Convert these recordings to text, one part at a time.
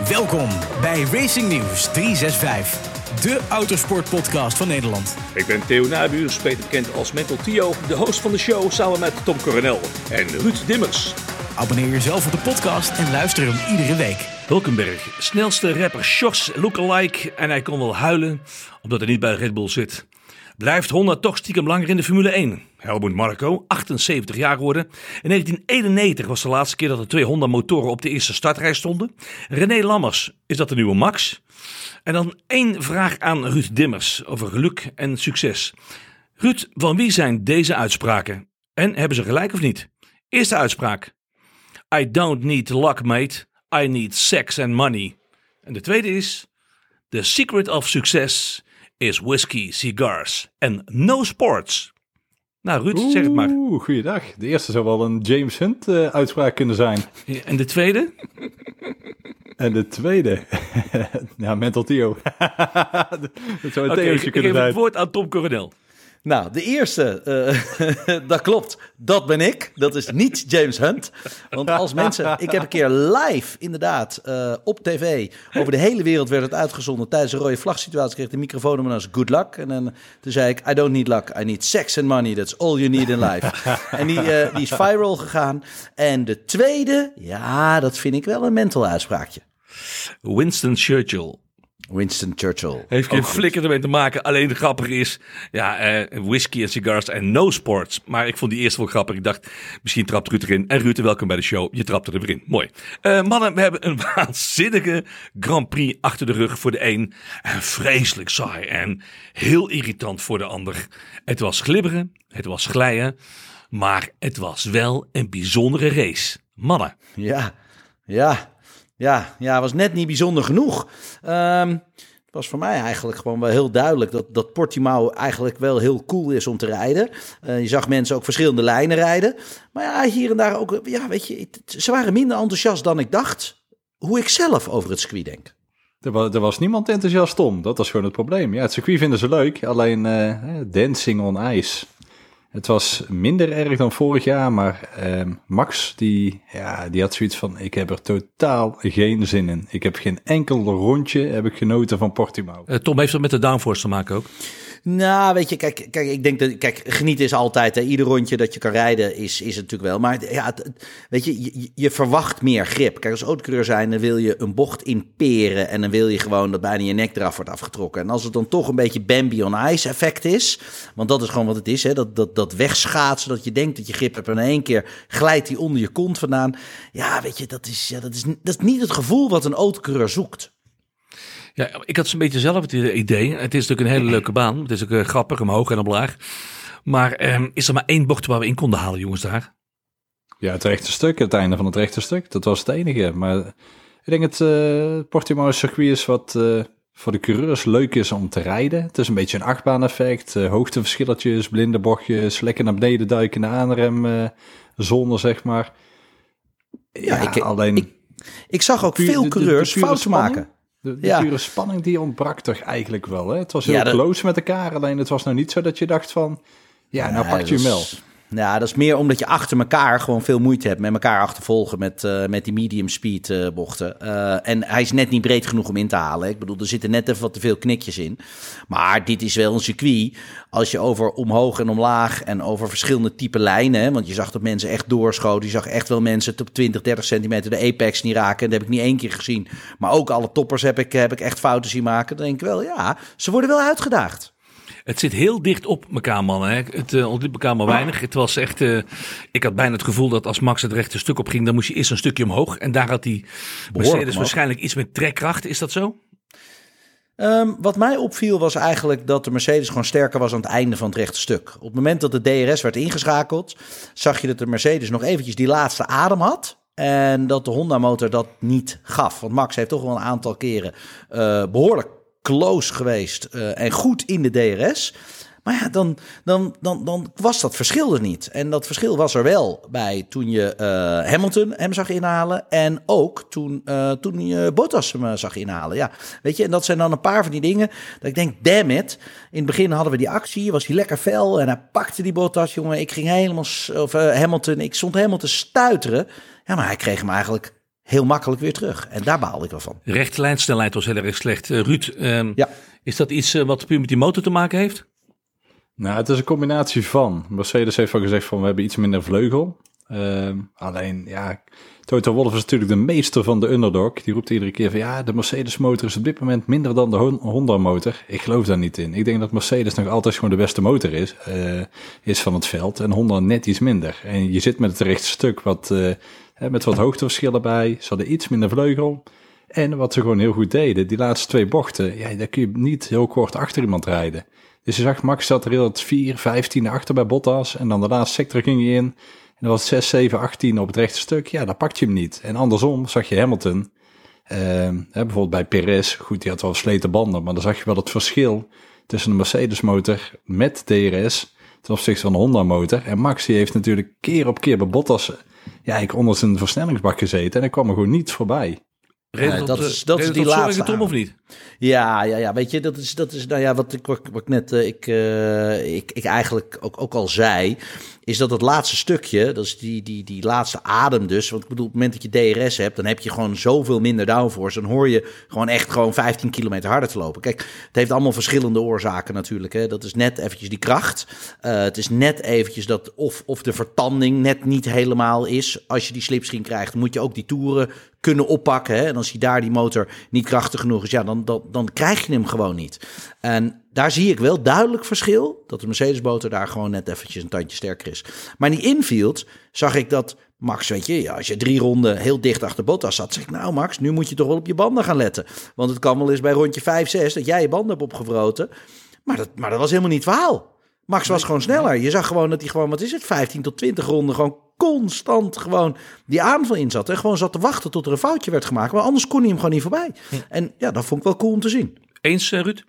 Welkom bij Racing News 365, de autosportpodcast van Nederland. Ik ben Theo Nabuurs, beter bekend als Mental Tio, de host van de show samen met Tom Coronel en Ruud Dimmers. Abonneer jezelf op de podcast en luister hem iedere week. Hulkenberg, snelste rapper Shos lookalike en hij kon wel huilen omdat hij niet bij Red Bull zit. Blijft Honda toch stiekem langer in de Formule 1? Helmut Marko, 78 jaar geworden. In 1991 was de laatste keer dat er twee Honda motoren op de eerste startrij stonden. René Lammers, is dat de nieuwe Max? En dan één vraag aan Ruud Dimmers over geluk en succes. Ruud, van wie zijn deze uitspraken? En hebben ze gelijk of niet? Eerste uitspraak. I don't need luck, mate. I need sex and money. En de tweede is. The secret of success is whiskey, cigars en no sports. Nou, Ruud, zeg het maar. Oeh, goeiedag. De eerste zou wel een James Hunt uh, uitspraak kunnen zijn. En de tweede? En de tweede, ja, Mental Theo. dat zou een okay, kunnen zijn. Ik geef het woord aan Tom Coronel. Nou, de eerste, uh, dat klopt, dat ben ik. Dat is niet James Hunt. Want als mensen, ik heb een keer live inderdaad uh, op tv, over de hele wereld werd het uitgezonden. Tijdens een rode vlagsituatie kreeg de microfoon om en als good luck. En dan, toen zei ik, I don't need luck, I need sex and money. That's all you need in life. en die, uh, die is viral gegaan. En de tweede, ja, dat vind ik wel een mental uitspraakje. Winston Churchill. Winston Churchill. Heeft geen flikker ermee te maken. Alleen de grappige is, ja, uh, whisky en cigars en no sports. Maar ik vond die eerste wel grappig. Ik dacht, misschien trapt Ruud erin. En Ruud, welkom bij de show. Je trapt er weer in. Mooi. Uh, mannen, we hebben een waanzinnige Grand Prix achter de rug voor de een. En vreselijk saai en heel irritant voor de ander. Het was glibberen, het was glijden. Maar het was wel een bijzondere race. Mannen. Ja, ja. Ja, ja, was net niet bijzonder genoeg. Um, het was voor mij eigenlijk gewoon wel heel duidelijk dat, dat Portimao eigenlijk wel heel cool is om te rijden. Uh, je zag mensen ook verschillende lijnen rijden. Maar ja, hier en daar ook, ja, weet je, ze waren minder enthousiast dan ik dacht. Hoe ik zelf over het circuit denk. Er was, er was niemand enthousiast om. Dat was gewoon het probleem. Ja, het circuit vinden ze leuk. Alleen uh, dancing on ice. Het was minder erg dan vorig jaar, maar uh, Max die, ja, die had zoiets van, ik heb er totaal geen zin in. Ik heb geen enkel rondje heb ik genoten van Portimao. Uh, Tom heeft dat met de downforce te maken ook? Nou, weet je, kijk, kijk ik denk dat, kijk, genieten is altijd, hè, ieder rondje dat je kan rijden is, is het natuurlijk wel. Maar ja, weet je, je, je, verwacht meer grip. Kijk, als autocoureur zijn, dan wil je een bocht inperen en dan wil je gewoon dat bijna je nek eraf wordt afgetrokken. En als het dan toch een beetje Bambi on ice effect is, want dat is gewoon wat het is, hè, dat, dat, dat wegschaatsen, dat je denkt dat je grip hebt en in één keer glijdt die onder je kont vandaan. Ja, weet je, dat is, ja, dat is, dat is niet het gevoel wat een autocoureur zoekt. Ja, ik had zo'n beetje zelf het idee. Het is natuurlijk een hele leuke baan. Het is ook uh, grappig, omhoog en omlaag. Maar um, is er maar één bocht waar we in konden halen, jongens, daar? Ja, het rechte stuk, het einde van het rechte stuk. Dat was het enige. Maar ik denk het uh, Portimao circuit is wat uh, voor de coureurs leuk is om te rijden. Het is een beetje een achtbaan-effect. Uh, hoogteverschilletjes, blinde bochtjes, lekker naar beneden duiken, de aanrem, zone, zeg maar. Ja, ik, alleen... Ik, ik zag ook veel coureurs fouten maken. De, de pure spanning die ontbrak toch eigenlijk wel. Hè? Het was heel close met elkaar, alleen het was nou niet zo dat je dacht van... Ja, nou pak je hem wel. Ja, dat is meer omdat je achter elkaar gewoon veel moeite hebt met elkaar achtervolgen met, uh, met die medium speed uh, bochten. Uh, en hij is net niet breed genoeg om in te halen. Ik bedoel, er zitten net even wat te veel knikjes in. Maar dit is wel een circuit. Als je over omhoog en omlaag en over verschillende type lijnen. Want je zag dat mensen echt doorschoten. Je zag echt wel mensen op 20, 30 centimeter de apex niet raken. Dat heb ik niet één keer gezien. Maar ook alle toppers heb ik, heb ik echt fouten zien maken. Dan denk ik wel, ja, ze worden wel uitgedaagd. Het zit heel dicht op elkaar, mannen. Hè. Het uh, ontliep elkaar maar weinig. Het was echt. Uh, ik had bijna het gevoel dat als Max het rechte stuk opging, dan moest je eerst een stukje omhoog. En daar had die Mercedes waarschijnlijk iets met trekkracht. Is dat zo? Um, wat mij opviel was eigenlijk dat de Mercedes gewoon sterker was aan het einde van het rechte stuk. Op het moment dat de DRS werd ingeschakeld, zag je dat de Mercedes nog eventjes die laatste adem had. En dat de Honda motor dat niet gaf. Want Max heeft toch wel een aantal keren uh, behoorlijk close geweest uh, en goed in de DRS. Maar ja, dan, dan, dan, dan was dat verschil er niet. En dat verschil was er wel bij toen je uh, Hamilton hem zag inhalen. En ook toen, uh, toen je Bottas hem zag inhalen. Ja, weet je, en dat zijn dan een paar van die dingen. Dat ik denk, damn it. In het begin hadden we die actie, was hij lekker fel. En hij pakte die Bottas, jongen. Ik ging helemaal, of Hamilton, ik stond helemaal te stuiteren. Ja, maar hij kreeg hem eigenlijk heel makkelijk weer terug. En daar baal ik wel van. Rechte lijnsnelheid was heel erg slecht. Uh, Ruud, ehm, Ja. is dat iets eh, wat puur met die motor te maken heeft? Nou, het is een combinatie van. Mercedes heeft al gezegd van we hebben iets minder vleugel. Ehm, alleen, ja, Toto Wolff is natuurlijk de meester van de underdog. Die roept iedere keer van ja, de Mercedes motor is op dit moment minder dan de Hon- Honda motor. Ik geloof daar niet in. Ik denk dat Mercedes nog altijd gewoon de beste motor is, eh, is van het veld. En Honda net iets minder. En je zit met het rechte stuk wat, eh, met wat hoogteverschillen bij. Ze hadden iets minder vleugel. En wat ze gewoon heel goed deden, die laatste twee bochten, ja, daar kun je niet heel kort achter iemand rijden. Dus je zag, Max zat er heel het 4, 15 achter bij Bottas. En dan de laatste sector ging je in. En dat was 6, 7, 18 op het rechte stuk. Ja, dan pak je hem niet. En andersom zag je Hamilton. ehm, bijvoorbeeld bij Perez. Goed, die had wel sleten banden. Maar dan zag je wel het verschil tussen de Mercedes motor met DRS. Ten opzichte van de Honda motor. En Max die heeft natuurlijk keer op keer bij Bottas. Ja, ik onder zijn versnellingsbak gezeten. En hij kwam er gewoon niet voorbij. Reden Nee, op dat de- is- dat is die laatste Tom, of niet? Ja, ja, ja, weet je, dat is, dat is nou ja, wat ik, wat, wat ik net eh, ik, eh, ik, ik eigenlijk ook, ook al zei, is dat het laatste stukje, dat is die, die, die laatste adem dus, want ik bedoel, op het moment dat je DRS hebt, dan heb je gewoon zoveel minder downforce, dan hoor je gewoon echt gewoon 15 kilometer harder te lopen. Kijk, het heeft allemaal verschillende oorzaken natuurlijk, hè. dat is net eventjes die kracht, Eh, het is net eventjes dat of, of de vertanding net niet helemaal is, als je die slipstream krijgt, moet je ook die toeren kunnen oppakken. Hè? En als hij daar die motor niet krachtig genoeg is, ja, dan, dan, dan krijg je hem gewoon niet. En daar zie ik wel duidelijk verschil. Dat de Mercedes-motor daar gewoon net eventjes een tandje sterker is. Maar in die infield zag ik dat Max, weet je, ja, als je drie ronden heel dicht achter Bottas zat, zeg ik, nou Max, nu moet je toch wel op je banden gaan letten. Want het kan wel eens bij rondje 5, 6 dat jij je banden hebt opgevroten. Maar dat, maar dat was helemaal niet het verhaal. Max was gewoon sneller. Je zag gewoon dat hij gewoon, wat is het, 15 tot 20 ronden gewoon constant gewoon die aanval in zat. En gewoon zat te wachten tot er een foutje werd gemaakt. Maar anders kon hij hem gewoon niet voorbij. En ja, dat vond ik wel cool om te zien. Eens, eh, Ruud?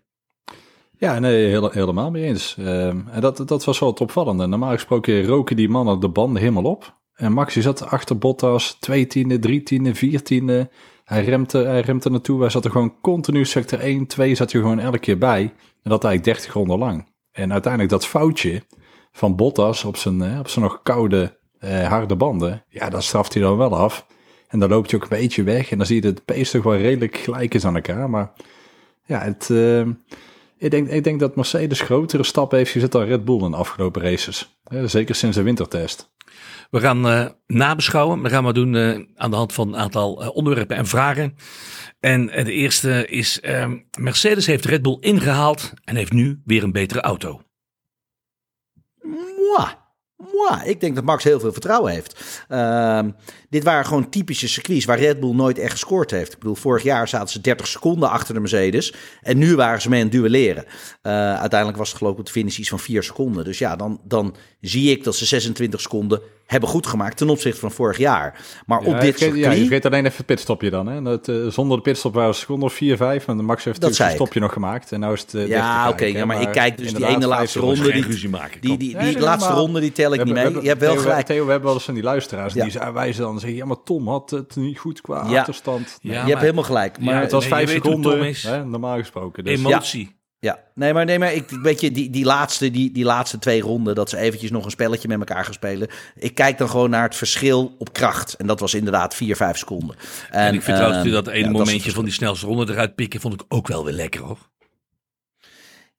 Ja, nee, heel, helemaal mee eens. Ehm, en dat, dat was wel het opvallende. Normaal gesproken roken die mannen de banden helemaal op. En Max die zat achter Bottas, twee tiende, drie tiende, vier tiende. Hij remte, hij remte naartoe. Hij zat er gewoon continu sector 1, 2 zat hij gewoon elke keer bij. En dat eigenlijk 30 ronden lang. En uiteindelijk dat foutje van Bottas op zijn, eh, op zijn nog koude, eh, harde banden. Ja, dat straft hij dan wel af. En dan loopt hij ook een beetje weg. En dan zie je dat het pace toch wel redelijk gelijk is aan elkaar. Maar ja, het... ehm, ik denk, ik denk dat Mercedes grotere stappen heeft gezet dan Red Bull in de afgelopen races. Zeker sinds de wintertest. We gaan eh, nabeschouwen. We gaan maar doen eh, aan de hand van een aantal eh, onderwerpen en vragen. En de eerste is: eh, Mercedes heeft Red Bull ingehaald en heeft nu weer een betere auto. Mwah. Ik denk dat Max heel veel vertrouwen heeft. Dit waren gewoon typische circuits waar Red Bull nooit echt gescoord heeft. Ik bedoel, vorig jaar zaten ze 30 seconden achter de Mercedes. En nu waren ze mee aan het duelleren. Eh, uiteindelijk was het geloof ik op de finish iets van 4 seconden. Dus ja, dan, dan zie ik dat ze 26 seconden hebben goed gemaakt ten opzichte van vorig jaar. Maar op ja, dit circuit... Ja, je vergeet alleen even het pitstopje dan. Hè? Dat, eh, zonder de pitstop waren het seconden of 4, 5. En de Max heeft Dat natuurlijk een ik. stopje nog gemaakt. En nou is het 30 Ja, oké, ja, maar ik kijk dus die ene laatste ronde. Die- ruzie maken. Die, die, die, Nee, nee, laatste ronde die tel ik niet mee. hebben- Je hebt wel Theo, gelijk. Theo, we hebben wel eens van die luisteraars. Ja. Die zijn wijzen dan zeggen, ja, maar Tom had het niet goed qua Ja. achterstand. Ja, je maar- hebt helemaal gelijk. Maar Ja, het was nee, vijf seconden, is. hè, normaal gesproken. Dus, Emotie. Ja, nee, maar, nee, maar ik, weet je, die, die, laatste, die, die laatste twee ronden, dat ze eventjes nog een spelletje met elkaar gaan spelen. Ik kijk dan gewoon naar het verschil op kracht. En dat was inderdaad 4, 5 seconden. En, En, ik vind trouwens ehm, dat ene ja, momentje van die snelste ronde eruit pikken, vond ik ook wel weer lekker hoor.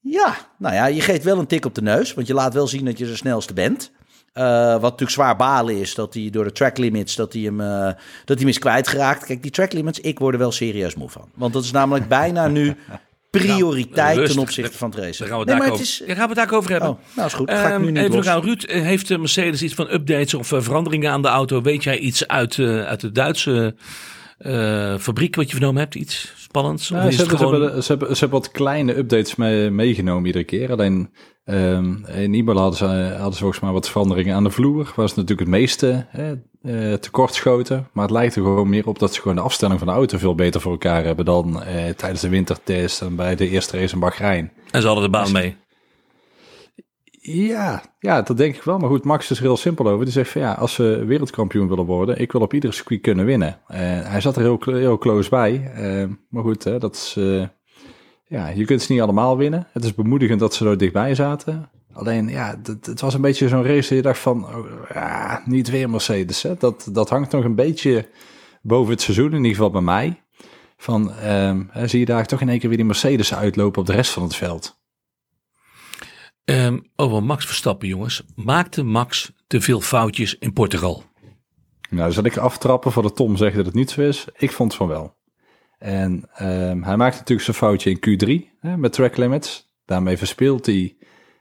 Ja, nou ja, je geeft wel een tik op de neus, want je laat wel zien dat je de snelste bent. Eh, wat natuurlijk zwaar balen is dat hij door de track limits dat hij hem, eh, dat hij hem is kwijtgeraakt. Kijk, die track limits, ik word er wel serieus moe van. Want dat is namelijk bijna nu prioriteit ten opzichte van het racen. Daar gaan we het nee, daar over, is, daar gaan we het over hebben. Oh, nou is goed. Ga ik Ehm, nu niet even Ruud. Heeft eh, Mercedes iets van updates of veranderingen aan de auto? Weet jij iets uit, eh, uit de Duitse eh, fabriek wat je vernomen hebt? Iets spannends? Ja, ze, hebben, gewoon... ze, hebben, ze, hebben, ze hebben wat kleine updates mee, meegenomen iedere keer. Alleen ehm, in Imola hadden ze, hadden ze volgens mij wat veranderingen aan de vloer. Waar ze natuurlijk het meeste hè, eh, tekort schoten. Maar het lijkt er gewoon meer op dat ze gewoon de afstelling van de auto veel beter voor elkaar hebben dan eh, tijdens de wintertest en bij de eerste race in Bahrein. En ze hadden de baan mee. Ja, ja, dat denk ik wel. Maar goed, Max is er heel simpel over. Die zegt van ja, als we wereldkampioen willen worden, ik wil op ieder circuit kunnen winnen. Eh, hij zat er heel, heel close bij. Eh, maar goed, hè, dat is, eh, ja, je kunt ze niet allemaal winnen. Het is bemoedigend dat ze er dichtbij zaten. Alleen, ja, het, was een beetje zo'n race dat je dacht van, oh, ja, niet weer Mercedes. Hè? Dat, dat hangt nog een beetje boven het seizoen, in ieder geval bij mij. Van, ehm, zie je daar toch in één keer weer die Mercedes uitlopen op de rest van het veld. Ehm, over Max Verstappen, jongens. Maakte Max te veel foutjes in Portugal? Nou, zal ik aftrappen voor de Tom zeggen dat het niet zo is? Ik vond van wel. En ehm, hij maakt natuurlijk zijn foutje in Q3 hè, met track limits. Daarmee verspeelt hij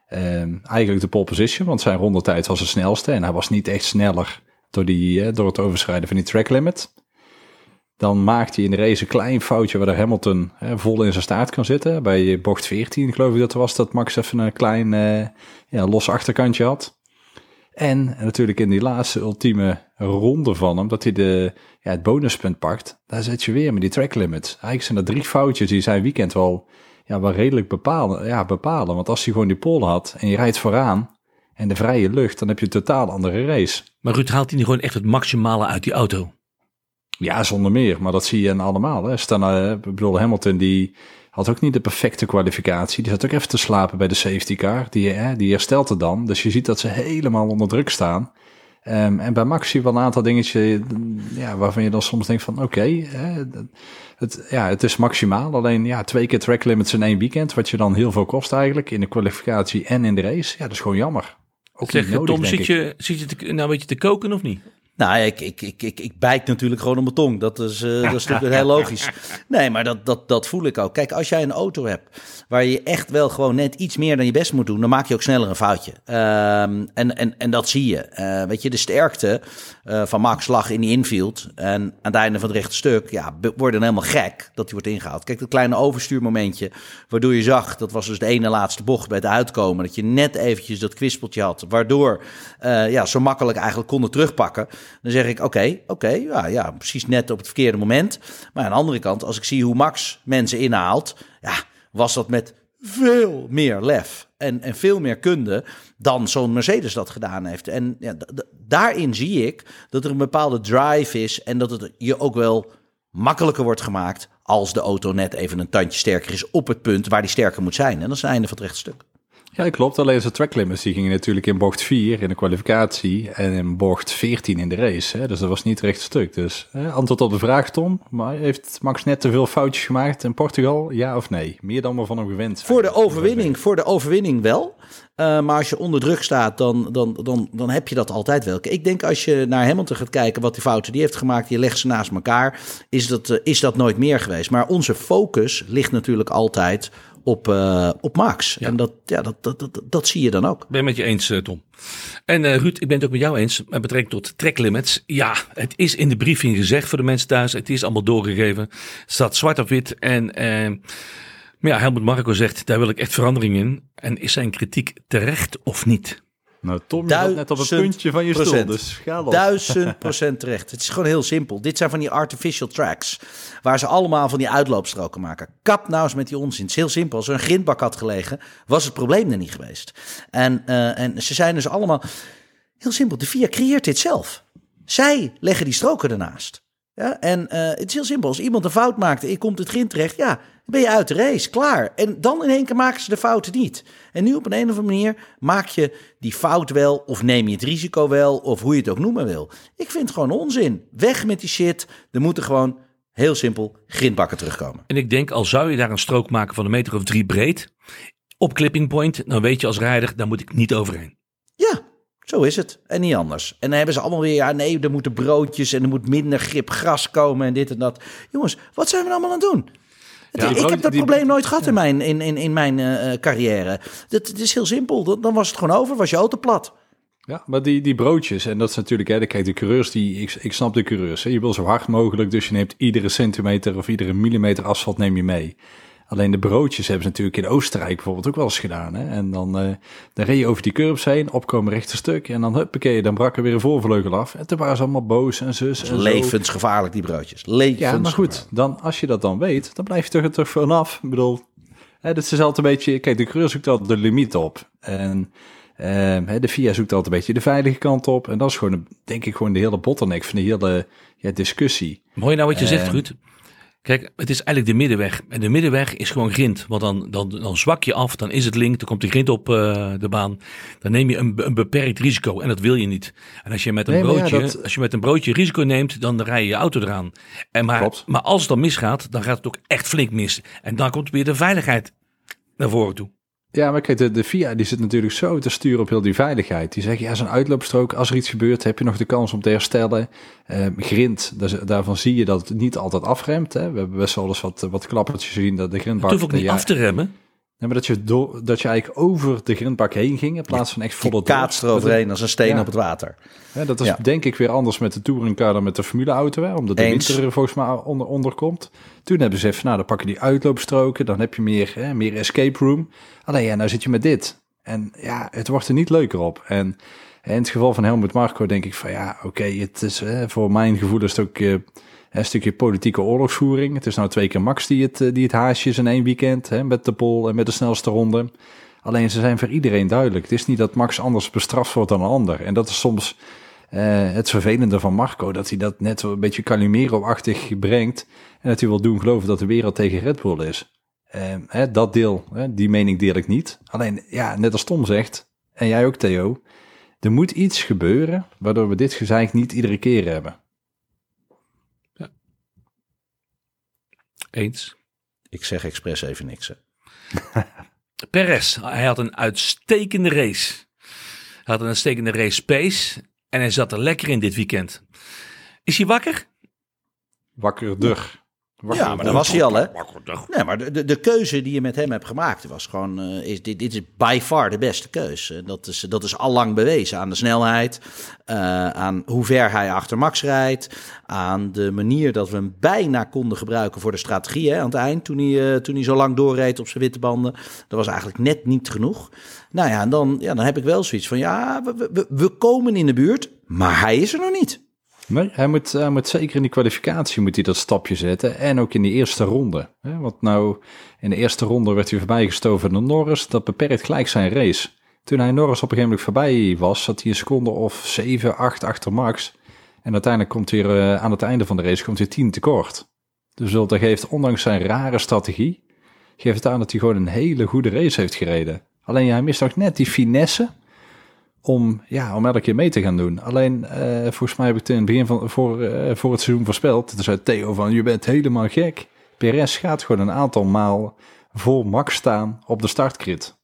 ehm, eigenlijk de pole position, want zijn rondetijd was de snelste. En hij was niet echt sneller door, die, door het overschrijden van die track limit. Dan maakt hij in de race een klein foutje waar Hamilton hè, vol in zijn staart kan zitten. Bij bocht 14 geloof ik dat er was dat Max even een klein uh, ja, los achterkantje had. En natuurlijk in die laatste ultieme ronde van hem, dat hij de, ja, het bonuspunt pakt. Daar zet je weer met die track limits. Eigenlijk zijn er drie foutjes die zijn weekend wel, ja, wel redelijk bepalen, ja, bepalen. Want als hij gewoon die pole had en je rijdt vooraan en de vrije lucht, dan heb je een totaal andere race. Maar Ruud, haalt hij niet gewoon echt het maximale uit die auto? Ja, zonder meer. Maar dat zie je allemaal. Hè. Stan, uh, ik bedoel, Hamilton die had ook niet de perfecte kwalificatie. Die zat ook even te slapen bij de safety car. Die, hè, die herstelt het dan. Dus je ziet dat ze helemaal onder druk staan. Um, en bij Max zie je wel een aantal dingetjes ja, waarvan je dan soms denkt van oké, okay, het, ja, het is maximaal. Alleen ja, twee keer track limits in één weekend, wat je dan heel veel kost eigenlijk in de kwalificatie en in de race. Ja, dat is gewoon jammer. Ook zeg, nodig, Tom, zit je, zit je te, nou een beetje te koken of niet? Nou, ik, ik, ik, ik, ik natuurlijk gewoon op mijn tong. Dat is, uh, dat is natuurlijk heel logisch. Nee, maar dat, dat, dat voel ik ook. Kijk, als jij een auto hebt waar je echt wel gewoon net iets meer dan je best moet doen, dan maak je ook sneller een foutje. Um, en, en, en dat zie je. Uh, weet je, de sterkte uh, van Max lag in die infield. En aan het einde van het rechte stuk, ja, worden helemaal gek dat hij wordt ingehaald. Kijk, dat kleine overstuurmomentje, waardoor je zag, dat was dus de ene laatste bocht bij het uitkomen, dat je net eventjes dat kwispeltje had, waardoor ja, zo makkelijk eigenlijk konden terugpakken. Dan zeg ik, oké, oké, ja, ja, precies net op het verkeerde moment. Maar aan de andere kant, als ik zie hoe Max mensen inhaalt, ja, was dat met veel meer lef en, en veel meer kunde dan zo'n Mercedes dat gedaan heeft. En ja, daarin zie ik dat er een bepaalde drive is en dat het je ook wel makkelijker wordt gemaakt als de auto net even een tandje sterker is op het punt waar die sterker moet zijn. En dat is het einde van het rechtstuk. Ja, klopt. Alleen zijn track limits die gingen natuurlijk in bocht 4 in de kwalificatie en in bocht 14 in de race. Hè? Dus dat was niet recht stuk. Dus hè, antwoord op de vraag, Tom. Maar heeft Max net te veel foutjes gemaakt in Portugal? Ja of nee? Meer dan we van hem gewend zijn. Voor de overwinning, voor de overwinning wel. Uh, maar als je onder druk staat, dan, dan, dan, dan heb je dat altijd wel. Ik denk als je naar Hamilton gaat kijken wat die fouten die heeft gemaakt, je legt ze naast elkaar, is dat, uh, is dat nooit meer geweest. Maar onze focus ligt natuurlijk altijd op, uh, op Max. Ja. En dat, ja, dat, dat, dat, dat, zie je dan ook. Ben met je eens, uh, Tom. En uh, Ruud, ik ben het ook met jou eens met betrekking tot track limits. Ja, het is in de briefing gezegd voor de mensen thuis. Het is allemaal doorgegeven. Het staat zwart op wit. En maar ja, Helmut Marco zegt, daar wil ik echt verandering in. En is zijn kritiek terecht of niet? Nou, Tom, je net op een puntje van je stoel, dus ga los. Duizend procent terecht. Het is gewoon heel simpel. Dit zijn van die artificial tracks, waar ze allemaal van die uitloopstroken maken. Kap nou eens met die onzin. Het is heel simpel. Als er een grindbak had gelegen, was het probleem er niet geweest. En, uh, en ze zijn dus allemaal... Heel simpel, de VIA creëert dit zelf. Zij leggen die stroken ernaast. Ja, en uh, het is heel simpel. Als iemand een fout maakt en je komt het grind terecht, ja, ben je uit de race, klaar. En dan in één keer maken ze de fouten niet. En nu op een, een of andere manier maak je die fout wel, of neem je het risico wel, of hoe je het ook noemen wil. Ik vind het gewoon onzin. Weg met die shit. Er moeten gewoon, heel simpel, grindbakken terugkomen. En ik denk, al zou je daar een strook maken van een meter of drie breed, op clipping point, dan weet je als rijder, daar moet ik niet overheen. Ja, zo is het. En niet anders. En dan hebben ze allemaal weer, ja nee, er moeten broodjes en er moet minder grip gras komen en dit en dat. Jongens, wat zijn we allemaal aan het doen? Ja, ik heb dat probleem nooit gehad in mijn, in, in, in mijn uh, carrière. Dat, het is heel simpel. Dan was het gewoon over, was je auto plat. Ja, maar die, die broodjes, en dat is natuurlijk, hè, kijk, de coureurs, die, ik, ik snap de coureurs. Hè, je wil zo hard mogelijk, dus je neemt iedere centimeter of iedere millimeter asfalt neem je mee. Alleen de broodjes hebben ze natuurlijk in Oostenrijk bijvoorbeeld ook wel eens gedaan. Hè? En dan, uh, dan reed je over die curbs heen, opkomen rechte stuk. En dan huppakee, dan brak er weer een voorvleugel af. En toen waren ze allemaal boos en zus. En levensgevaarlijk, die broodjes. Levensgevaarlijk. Ja, maar goed, dan, als je dat dan weet, dan blijf je toch er toch vanaf. Ik bedoel, hè, dat is altijd een beetje... Kijk, de coureur zoekt altijd de limiet op. En... Uh, de VIA zoekt altijd een beetje de veilige kant op. En dat is gewoon, denk ik, gewoon de hele bottleneck van de hele ja, discussie. Mooi nou wat je zegt, Ruud. Kijk, het is eigenlijk de middenweg. En de middenweg is gewoon grind. Want dan, dan, dan zwak je af, dan is het link, dan komt de grind op uh, de baan. Dan neem je een, een beperkt risico en dat wil je niet. En als je met een, nee, broodje, ja, dat... als je met een broodje risico neemt, dan rij je je auto eraan. En maar, maar als het dan misgaat, dan gaat het ook echt flink mis. En dan komt weer de veiligheid naar voren toe. Ja, maar kijk, de, de FIA die zit natuurlijk zo te sturen op heel die veiligheid. Die zeggen, ja, zo'n uitloopstrook, als er iets gebeurt, heb je nog de kans om te herstellen. Uh, grind, daarvan zie je dat het niet altijd afremt. Hè. We hebben best wel eens wat, wat klappertjes gezien dat de grindbak... Het hoeft ook niet af te remmen. Ja, maar dat je, door, dat je eigenlijk over de grindbak heen ging in plaats van echt volle door. kaatst eroverheen als een steen op het water. Ja, dat is denk ik weer anders met de touringcar dan met de formuleauto. Hè, omdat de Eens. winter er volgens mij onder, onder komt. Toen hebben ze even, nou dan pakken die uitloopstroken. Dan heb je meer, hè, meer escape room. Alleen ja, nou zit je met dit. En ja, het wordt er niet leuker op. En in het geval van Helmut Marco denk ik van ja, oké, het is hè, voor mijn gevoel is het ook... Uh, een stukje politieke oorlogsvoering. Het is nou twee keer Max die het, eh, die het haasje is in één weekend. Hè, met de pol en met de snelste ronde. Alleen ze zijn voor iedereen duidelijk. Het is niet dat Max anders bestraft wordt dan een ander. En dat is soms uh, het vervelende van Marco. Dat hij dat net een beetje Calimero-achtig brengt. En dat hij wil doen geloven dat de wereld tegen Red Bull is. Uh, hè, dat deel, hè, die mening deel ik niet. Alleen, ja, net als Tom zegt, en jij ook Theo. Er moet iets gebeuren waardoor we dit gezeik niet iedere keer hebben. Eens. Ik zeg expres even niks. Perez, hij had een uitstekende race. Hij had een uitstekende race pace en hij zat er lekker in dit weekend. Is hij wakker? Wakkerder ja, maar dat was hij al, hè? Nee, maar de, de, de, keuze die je met hem hebt gemaakt was gewoon... Uh, is, dit, dit is by far de beste keuze. Dat is, dat is al lang bewezen aan de snelheid, uh, aan hoe ver hij achter Max rijdt... aan de manier dat we hem bijna konden gebruiken voor de strategie hè, aan het eind... Toen hij, uh, toen hij zo lang doorreed op zijn witte banden. Dat was eigenlijk net niet genoeg. Nou ja, en dan, ja, dan heb ik wel zoiets van... Ja, we, we, we komen in de buurt, maar hij is er nog niet. Hij moet, moet zeker in die kwalificatie moet hij dat stapje zetten. En ook in die eerste ronde. Want nou, in de eerste ronde werd hij voorbijgestoven door Norris. Dat beperkt gelijk zijn race. Toen hij Norris op een gegeven moment voorbij was, zat hij een seconde of 7, 8 achter Max. En uiteindelijk komt hij uh, aan het einde van de race komt hij 10 tekort. Dus dat geeft, ondanks zijn rare strategie, geeft het aan dat hij gewoon een hele goede race heeft gereden. Alleen hij mist nog net die finesse om, ja, om elke keer mee te gaan doen. Alleen, uh, volgens mij heb ik het in het begin van voor, uh, voor het seizoen voorspeld. Toen zei Theo van, je bent helemaal gek. Perez gaat gewoon een aantal maal voor Max staan op de startkrit.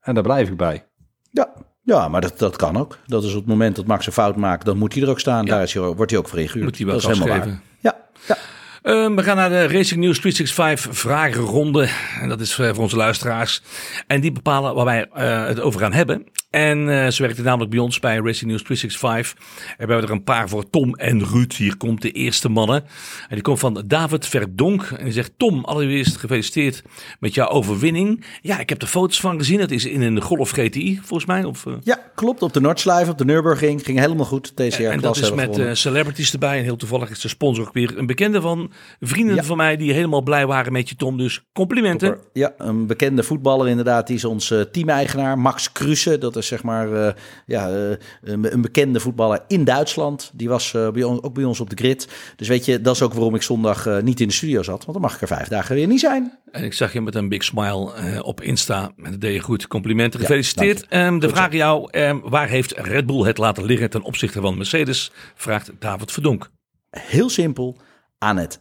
En daar blijf ik bij. Ja, ja maar dat, dat kan ook. Dat is op het moment dat Max een fout maakt, dan moet hij er ook staan. Daar is hij, wordt hij ook voor ingehuurd. Moet hij wel dat is helemaal waar. Ja, ja. Uh, we gaan naar de Racing News 365 vragenronde. En dat is voor onze luisteraars. En die bepalen waar wij uh, het over gaan hebben. En uh, ze werkte namelijk bij ons bij Racing News 365. En we hebben er een paar voor Tom en Ruud. Hier komt de eerste mannen. En die komt van David Verdonk. En die zegt: Tom, allereerst gefeliciteerd met jouw overwinning. Ja, ik heb er foto's van gezien. Het is in een Golf GTI, volgens mij. Of, uh... Ja, klopt. Op de Nordschleife, op de Nürburgring. Ging helemaal goed. deze jaar. En dat is met uh, celebrities erbij. En heel toevallig is de sponsor ook weer een bekende van vrienden ja. van mij. Die helemaal blij waren met je, Tom. Dus complimenten. Ja, een bekende voetballer inderdaad. Die is onze teameigenaar. Max Kruse. Dat is zeg maar uh, ja, uh, een bekende voetballer in Duitsland. Die was uh, bij ons, ook bij ons op de grid. Dus weet je, dat is ook waarom ik zondag niet in de studio zat. Want dan mag ik er vijf dagen weer niet zijn. En ik zag je met een big smile op Insta. En dat deed je goed. Complimenten. Gefeliciteerd. Ja, um, de vraag aan jou. Um, waar heeft Red Bull het laten liggen ten opzichte van Mercedes? Vraagt David Verdonk. Heel simpel. Aan het,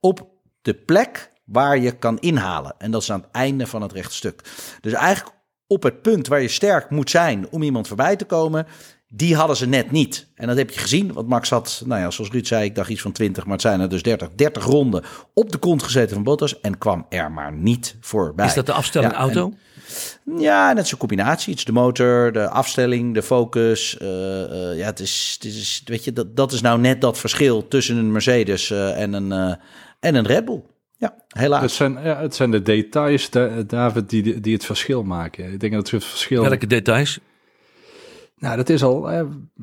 op de plek waar je kan inhalen. En dat is aan het einde van het rechtstuk. Dus eigenlijk op het punt waar je sterk moet zijn om iemand voorbij te komen, die hadden ze net niet. En dat heb je gezien, want Max had, nou ja, zoals Ruud zei, ik dacht iets van 20, maar het zijn er dus 30, 30 ronden op de kont gezeten van Bottas en kwam er maar niet voorbij. Is dat de afstelling ja, auto? En, ja, net zo'n combinatie. Het is de motor, de afstelling, de focus. Uh, uh, ja, het is, het is, weet je, dat, dat is nou net dat verschil tussen een Mercedes uh, en, een, en een Red Bull. Ja, helaas. Het zijn, ja, het zijn de details, David, die, die het verschil maken. Ik denk dat het verschil... Welke details? Nou, dat is al,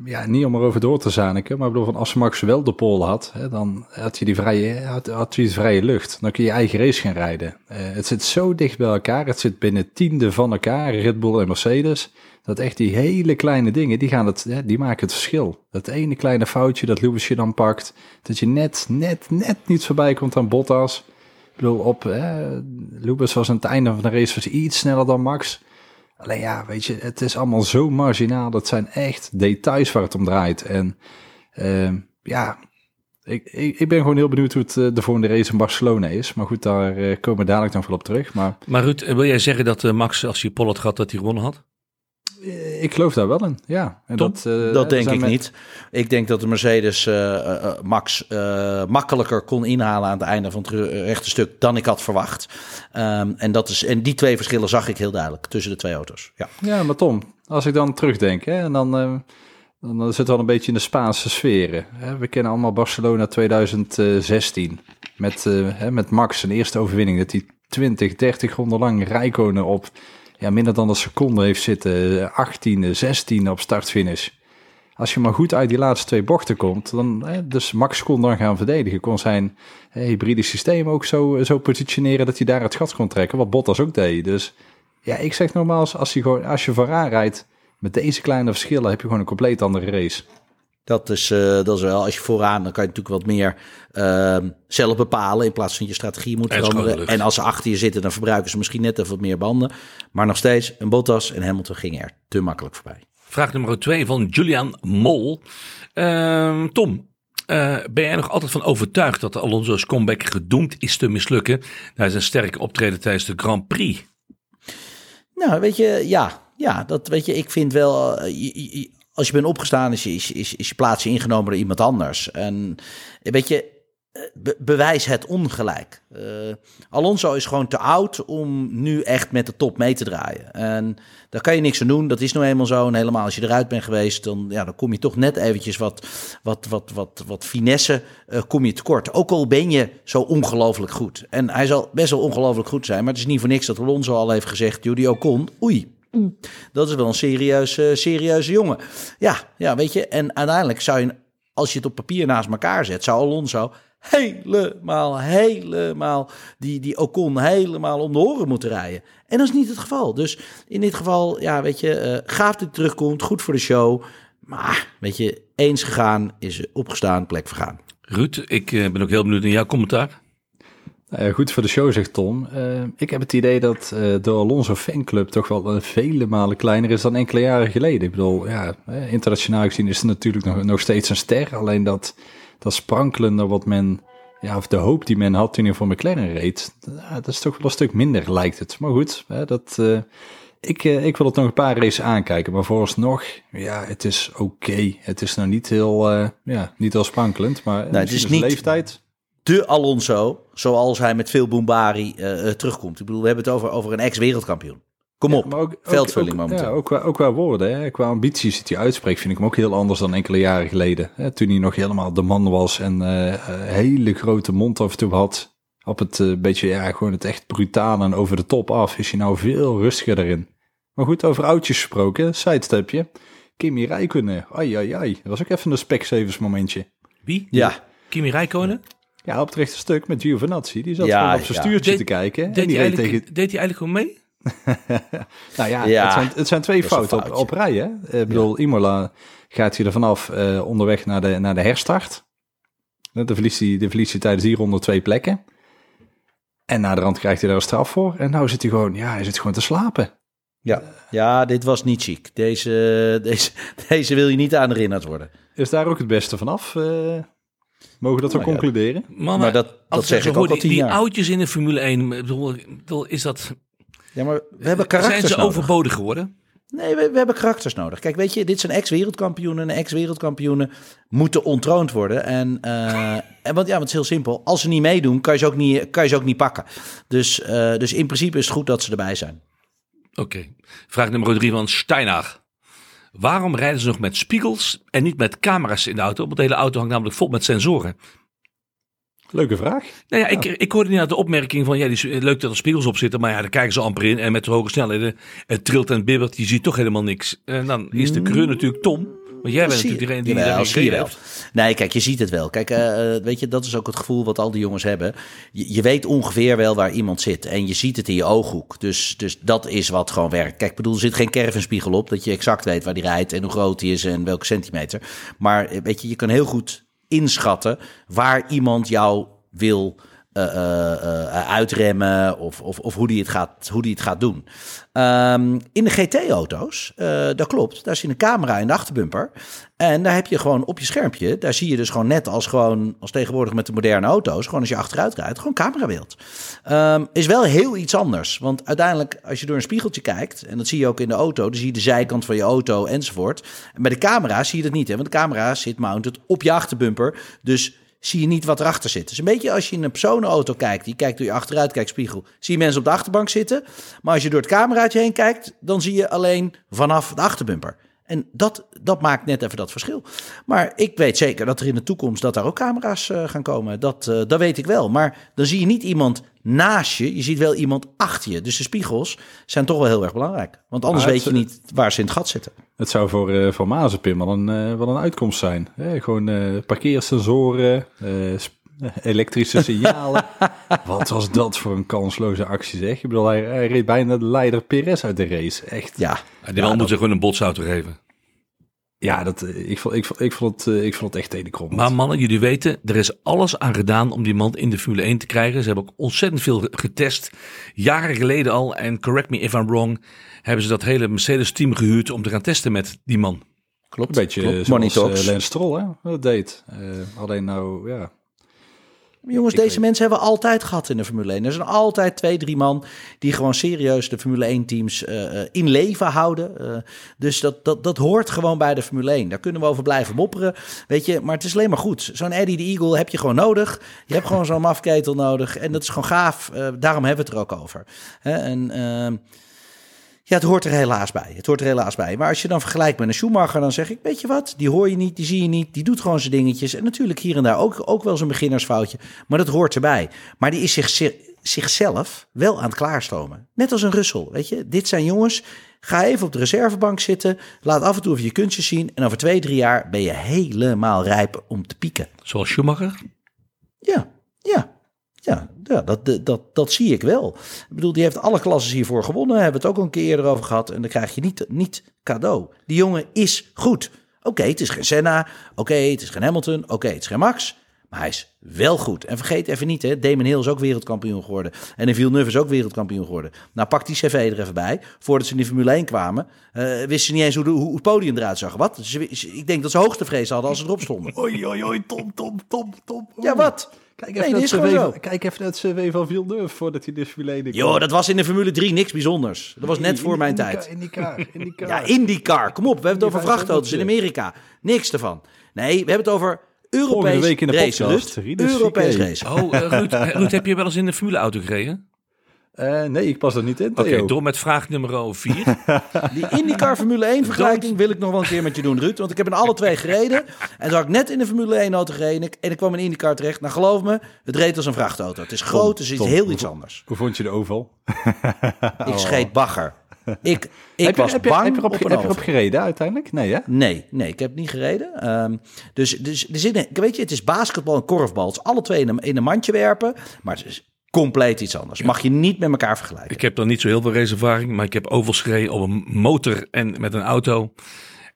ja, niet om erover door te zaniken, maar ik bedoel, van als Max wel de pole had, hè, dan had je die vrije, had, had je die vrije lucht. Dan kun je je eigen race gaan rijden. Eh, het zit zo dicht bij elkaar, het zit binnen tiende van elkaar, Red Bull en Mercedes, dat echt die hele kleine dingen, die, gaan het, hè, die maken het verschil. Dat ene kleine foutje dat Lewis je dan pakt, dat je net, net, net niet voorbij komt aan Bottas. Ik bedoel, op, hè, Lewis was aan het einde van de race was iets sneller dan Max. Alleen ja, weet je, het is allemaal zo marginaal. Dat zijn echt details waar het om draait. En uh, ja, ik, ik, ben gewoon heel benieuwd hoe het uh, de volgende race in Barcelona is. Maar goed, daar uh, komen we dadelijk dan wel op terug. Maar, maar Ruud, wil jij zeggen dat Max, als hij Pol had dat hij gewonnen had? Ik geloof daar wel in, ja. En dat, uh, dat denk ik met... niet. Ik denk dat de Mercedes uh, uh, Max makkelijker kon inhalen aan het einde van het rechte stuk dan ik had verwacht. Um, en, dat is, en die twee verschillen zag ik heel duidelijk tussen de twee auto's. Ja, ja maar Tom, als ik dan terugdenk, hè, en dan, dan zit het wel een beetje in de Spaanse sferen. Hè. We kennen allemaal Barcelona 2016 met, hè, met Max zijn eerste overwinning. Dat hij 20, 30 ronden lang Rijkonen op ja, minder dan een seconde heeft zitten, 18e, 16e op startfinish. Als je maar goed uit die laatste twee bochten komt, dan, dus Max kon dan gaan verdedigen. Kon zijn hybride systeem ook zo, zo positioneren dat hij daar het gat kon trekken, wat Bottas ook deed. Dus ja, ik zeg nogmaals, als je, gewoon, als je vooraan rijdt met deze kleine verschillen, heb je gewoon een compleet andere race. Dat is, uh, dat is wel, als je vooraan, dan kan je natuurlijk wat meer uh, zelf bepalen in plaats van je strategie moet veranderen. En als ze achter je zitten, dan verbruiken ze misschien net even wat meer banden. Maar nog steeds, een Bottas en Hamilton gingen er te makkelijk voorbij. Vraag nummer twee van Julian Mol. Uh, Tom, uh, ben jij nog altijd van overtuigd dat Alonso's comeback gedoemd is te mislukken na zijn sterke optreden tijdens de Grand Prix? Nou, weet je, ja. Ja, dat weet je, ik vind wel. Als je bent opgestaan, is, is, is, je plaatsje ingenomen door iemand anders. En weet je, be, bewijs het ongelijk. Uh, Alonso is gewoon te oud om nu echt met de top mee te draaien. En daar kan je niks aan doen. Dat is nou eenmaal zo. En helemaal als je eruit bent geweest, dan, ja, dan kom je toch net eventjes wat, wat, wat, wat, wat finesse uh, kom je tekort. Ook al ben je zo ongelooflijk goed. En hij zal best wel ongelooflijk goed zijn. Maar het is niet voor niks dat Alonso al heeft gezegd, Judy Ocon, oei, dat is wel een serieuze, serieuze jongen. Ja, ja, weet je. En uiteindelijk zou je, als je het op papier naast elkaar zet, zou Alonso helemaal, helemaal die, die Ocon helemaal om de horen moeten rijden. En dat is niet het geval. Dus in dit geval, ja, weet je, uh, gaaf dat terugkomt, goed voor de show. Maar, weet je, eens gegaan is opgestaan, plek vergaan. Ruud, ik uh, ben ook heel benieuwd naar jouw commentaar. Uh, goed voor de show, zegt Tom. Uh, ik heb het idee dat uh, de Alonso fanclub toch wel vele malen kleiner is dan enkele jaren geleden. Ik bedoel, ja, internationaal gezien is het natuurlijk nog, nog steeds een ster. Alleen dat, dat sprankelende wat men, ja, of de hoop die men had toen hij voor McLaren reed, dat is toch wel een stuk minder, lijkt het. Maar goed, dat, ik, ik wil het nog een paar races aankijken. Maar vooralsnog, ja, het is oké. Okay. Het is nou niet heel, ja, niet heel sprankelend, maar nee, het is niet... leeftijd de Alonso, zoals hij met veel bombari uh, terugkomt. Ik bedoel, we hebben het over, over een ex-wereldkampioen. Kom op, ja, ook, veldvulling ook, momenteel. Ja, ook, qua, ook qua woorden, hè. qua ambities die hij uitspreekt, vind ik hem ook heel anders dan enkele jaren geleden. Hè, toen hij nog helemaal de man was en uh, hele grote mond af en toe had. Op het uh, beetje, ja, gewoon het echt brutaal en over de top af, is hij nou veel rustiger erin. Maar goed, over oudjes gesproken, sidestepje. Kimi Räikkönen, ai ai ai, dat was ook even een Specsavers momentje. Wie? Ja. Kimi Räikkönen? Ja, op het rechte stuk met Giovinazzi. Die zat ja, gewoon op zijn ja. stuurtje deed, te kijken. Deed, hij tegen... deed hij eigenlijk gewoon mee? nou ja, ja, het, zijn, het zijn twee fouten op, op rij. Hè? Ik bedoel, Imola gaat hij er vanaf uh, onderweg naar de, naar de herstart. De verliest, hij, de verliest hij tijdens die ronde twee plekken. En na de rand krijgt hij daar een straf voor. En nou zit hij gewoon, ja, hij zit gewoon te slapen. Ja, ja dit was niet chic. Deze, deze, deze wil je niet aan herinnerd worden. Is daar ook het beste vanaf? Uh, Mogen we dat zo nou, concluderen? Mannen, maar dat, dat zeg ik ook die, die oudjes in de Formule 1, bedoel, bedoel, is dat... Ja, maar we hebben karakters Zijn ze nodig. overbodig geworden? Nee, we, we, hebben karakters nodig. Kijk, weet je, dit zijn ex-wereldkampioenen. En ex-wereldkampioenen moeten ontroond worden. En, uh, en want ja, want het is heel simpel. Als ze niet meedoen, kan je ze ook niet, kan je ze ook niet pakken. Dus, uh, dus in principe is het goed dat ze erbij zijn. Oké. Okay. Vraag nummer drie van Steinach. Waarom rijden ze nog met spiegels en niet met camera's in de auto? Want de hele auto hangt namelijk vol met sensoren. Leuke vraag. Nou ja, ik, ik hoorde inderdaad de opmerking van, ja, die eh, leuk dat er spiegels op zitten, maar ja, daar kijken ze amper in. En met de hoge snelheden, het trilt en bibbert, je ziet toch helemaal niks. En dan is de creux natuurlijk Tom. Want jij bent Zie- natuurlijk degene die Jawel, erin zie je wel. heeft. Nee, kijk, je ziet het wel. Kijk, eh, eh, weet je, dat is ook het gevoel wat al die jongens hebben. Je, je weet ongeveer wel waar iemand zit. En je ziet het in je ooghoek. Dus, dus dat is wat gewoon werkt. Kijk, ik bedoel, er zit geen caravanspiegel op. Dat je exact weet waar die rijdt en hoe groot die is en welke centimeter. Maar eh, weet je, je kan heel goed inschatten waar iemand jou wil eh, eh, uitremmen of, of, of hoe die het gaat, hoe die het gaat doen. Ehm, in de GT-auto's, dat klopt, daar zit een camera in de achterbumper. En daar heb je gewoon op je schermpje, daar zie je dus gewoon net als, gewoon, als tegenwoordig met de moderne auto's, gewoon als je achteruit rijdt, gewoon camerabeeld. Ehm, is wel heel iets anders, want uiteindelijk als je door een spiegeltje kijkt, en dat zie je ook in de auto, dan zie je de zijkant van je auto enzovoort. En bij de camera zie je dat niet, hè, want de camera zit mounted op je achterbumper, dus zie je niet wat erachter zit. Dus een beetje als je in een personenauto kijkt, je kijkt door je achteruitkijkspiegel, zie je mensen op de achterbank zitten. Maar als je door het cameraatje heen kijkt, dan zie je alleen vanaf de achterbumper. En dat, dat maakt net even dat verschil. Maar ik weet zeker dat er in de toekomst dat daar ook camera's eh, gaan komen. Dat, eh, dat weet ik wel. Maar dan zie je niet iemand naast je, je ziet wel iemand achter je. Dus de spiegels zijn toch wel heel erg belangrijk. Want anders weet je niet waar ze in het gat zitten. Het zou voor, eh voor Mazepin wel een, eh, wel een uitkomst zijn. Hè? Gewoon eh, parkeersensoren, eh, elektrische signalen. Wat was dat voor een kansloze actie zeg. Ik bedoel, hij, hij reed bijna de leider Perez uit de race. Echt. Ja, Ja, die man moet ze gewoon een botsauto geven. Ja, dat, eh, ik, vond, ik, vond, ik, vond het, eh, ik vond het echt tenenkrommend. Maar mannen, jullie weten, er is alles aan gedaan om die man in de Formule 1 te krijgen. Ze hebben ook ontzettend veel getest. Jaren geleden al, en correct me if I'm wrong, hebben ze dat hele Mercedes-team gehuurd om te gaan testen met die man. klopt. Een beetje klopt. Money zoals uh, Lance Stroll, hè? Dat deed. Eh, alleen nou, ja. Jongens, Ik deze weet- mensen hebben we altijd gehad in de Formule 1. Er zijn altijd twee, drie man die gewoon serieus de Formule 1 teams eh, eh, in leven houden. Eh, dus dat, dat, dat hoort gewoon bij de Formule 1. Daar kunnen we over blijven mopperen. Weet je, maar het is alleen maar goed. Zo'n Eddie de Eagle heb je gewoon nodig. Je hebt gewoon zo'n mafketel nodig. En dat is gewoon gaaf. Daarom hebben we het er ook over. Hè? En ehm, ja, het hoort er helaas bij. Het hoort er helaas bij. Maar als je dan vergelijkt met een Schumacher, dan zeg ik, weet je wat? Die hoor je niet, die zie je niet, die doet gewoon zijn dingetjes. En natuurlijk hier en daar ook, ook wel zo'n beginnersfoutje. Maar dat hoort erbij. Maar die is zich, zich- zichzelf wel aan het klaarstomen. Net als een Russel, weet je. Dit zijn jongens, ga even op de reservebank zitten. Laat af en toe even je kunstjes zien. En over twee, drie jaar ben je helemaal rijp om te pieken. Zoals Schumacher. Ja, ja. Ja, ja dat, dat, dat, zie ik wel. Ik bedoel, die heeft alle klassen hiervoor gewonnen. Hebben we het ook al een keer eerder over gehad. En dan krijg je niet, niet cadeau. Die jongen is goed. Oké, het is geen Senna. Oké, het is geen Hamilton. Oké, het is geen Max. Maar hij is wel goed. En vergeet even niet, hè, Damon Hill is ook wereldkampioen geworden. En in Villeneuve is ook wereldkampioen geworden. Nou, pak die cv er even bij. Voordat ze in de Formule 1 kwamen, eh, wisten ze niet eens hoe, de, hoe het podium eruit zag. Wat? Ze- ik denk dat ze hoogtevrees hadden als ze erop stonden. Oei, oei, oei, Tom, Tom, Tom, Tom. Ja, wat? Kijk Nee, even, is het CV van- kijk even naar het CV van Villeneuve voordat hij de Formule 1 kwam. Joh, dat was in de Formule 3 niks bijzonders. Dat was net voor mijn tijd. In die kaar, in die kaar. Ja, IndyCar. Kom op, we hebben het over Die vrachtauto's in Amerika. Niks ervan. Nee, we hebben het over Volgende Europees week in de race. podcast, Ruud. Rinus Europees VK. race. Oh, eh, Ruud, eh, Ruud, heb je wel eens in een Formule-auto gereden? Eh, nee, ik pas er niet in, Oké, door met vraag nummer 4. Die IndyCar Formule 1 vergelijking wil ik nog wel een keer met je doen, Ruud. Want ik heb in alle twee gereden. En toen had ik net in de Formule 1 auto gereden. En ik kwam in IndyCar terecht. Nou, geloof me, het reed als een vrachtauto. Het is groot, dus het is heel iets anders. Hoe vond je de oval? Ik scheet bagger. Ik, ik heb, je- was heb, je, bang heb je erop, op een heb je erop gereden uiteindelijk? Nee, hè? Nee, nee, ik heb het niet gereden. Ehm, dus, dus er zit een, weet je, het is basketbal en korfbal. Het is alle twee in een, in een mandje werpen, maar het is compleet iets anders. Mag je niet met elkaar vergelijken. Ik heb dan niet zo heel veel raceervaring, maar ik heb ovals gereden op een motor en met een auto.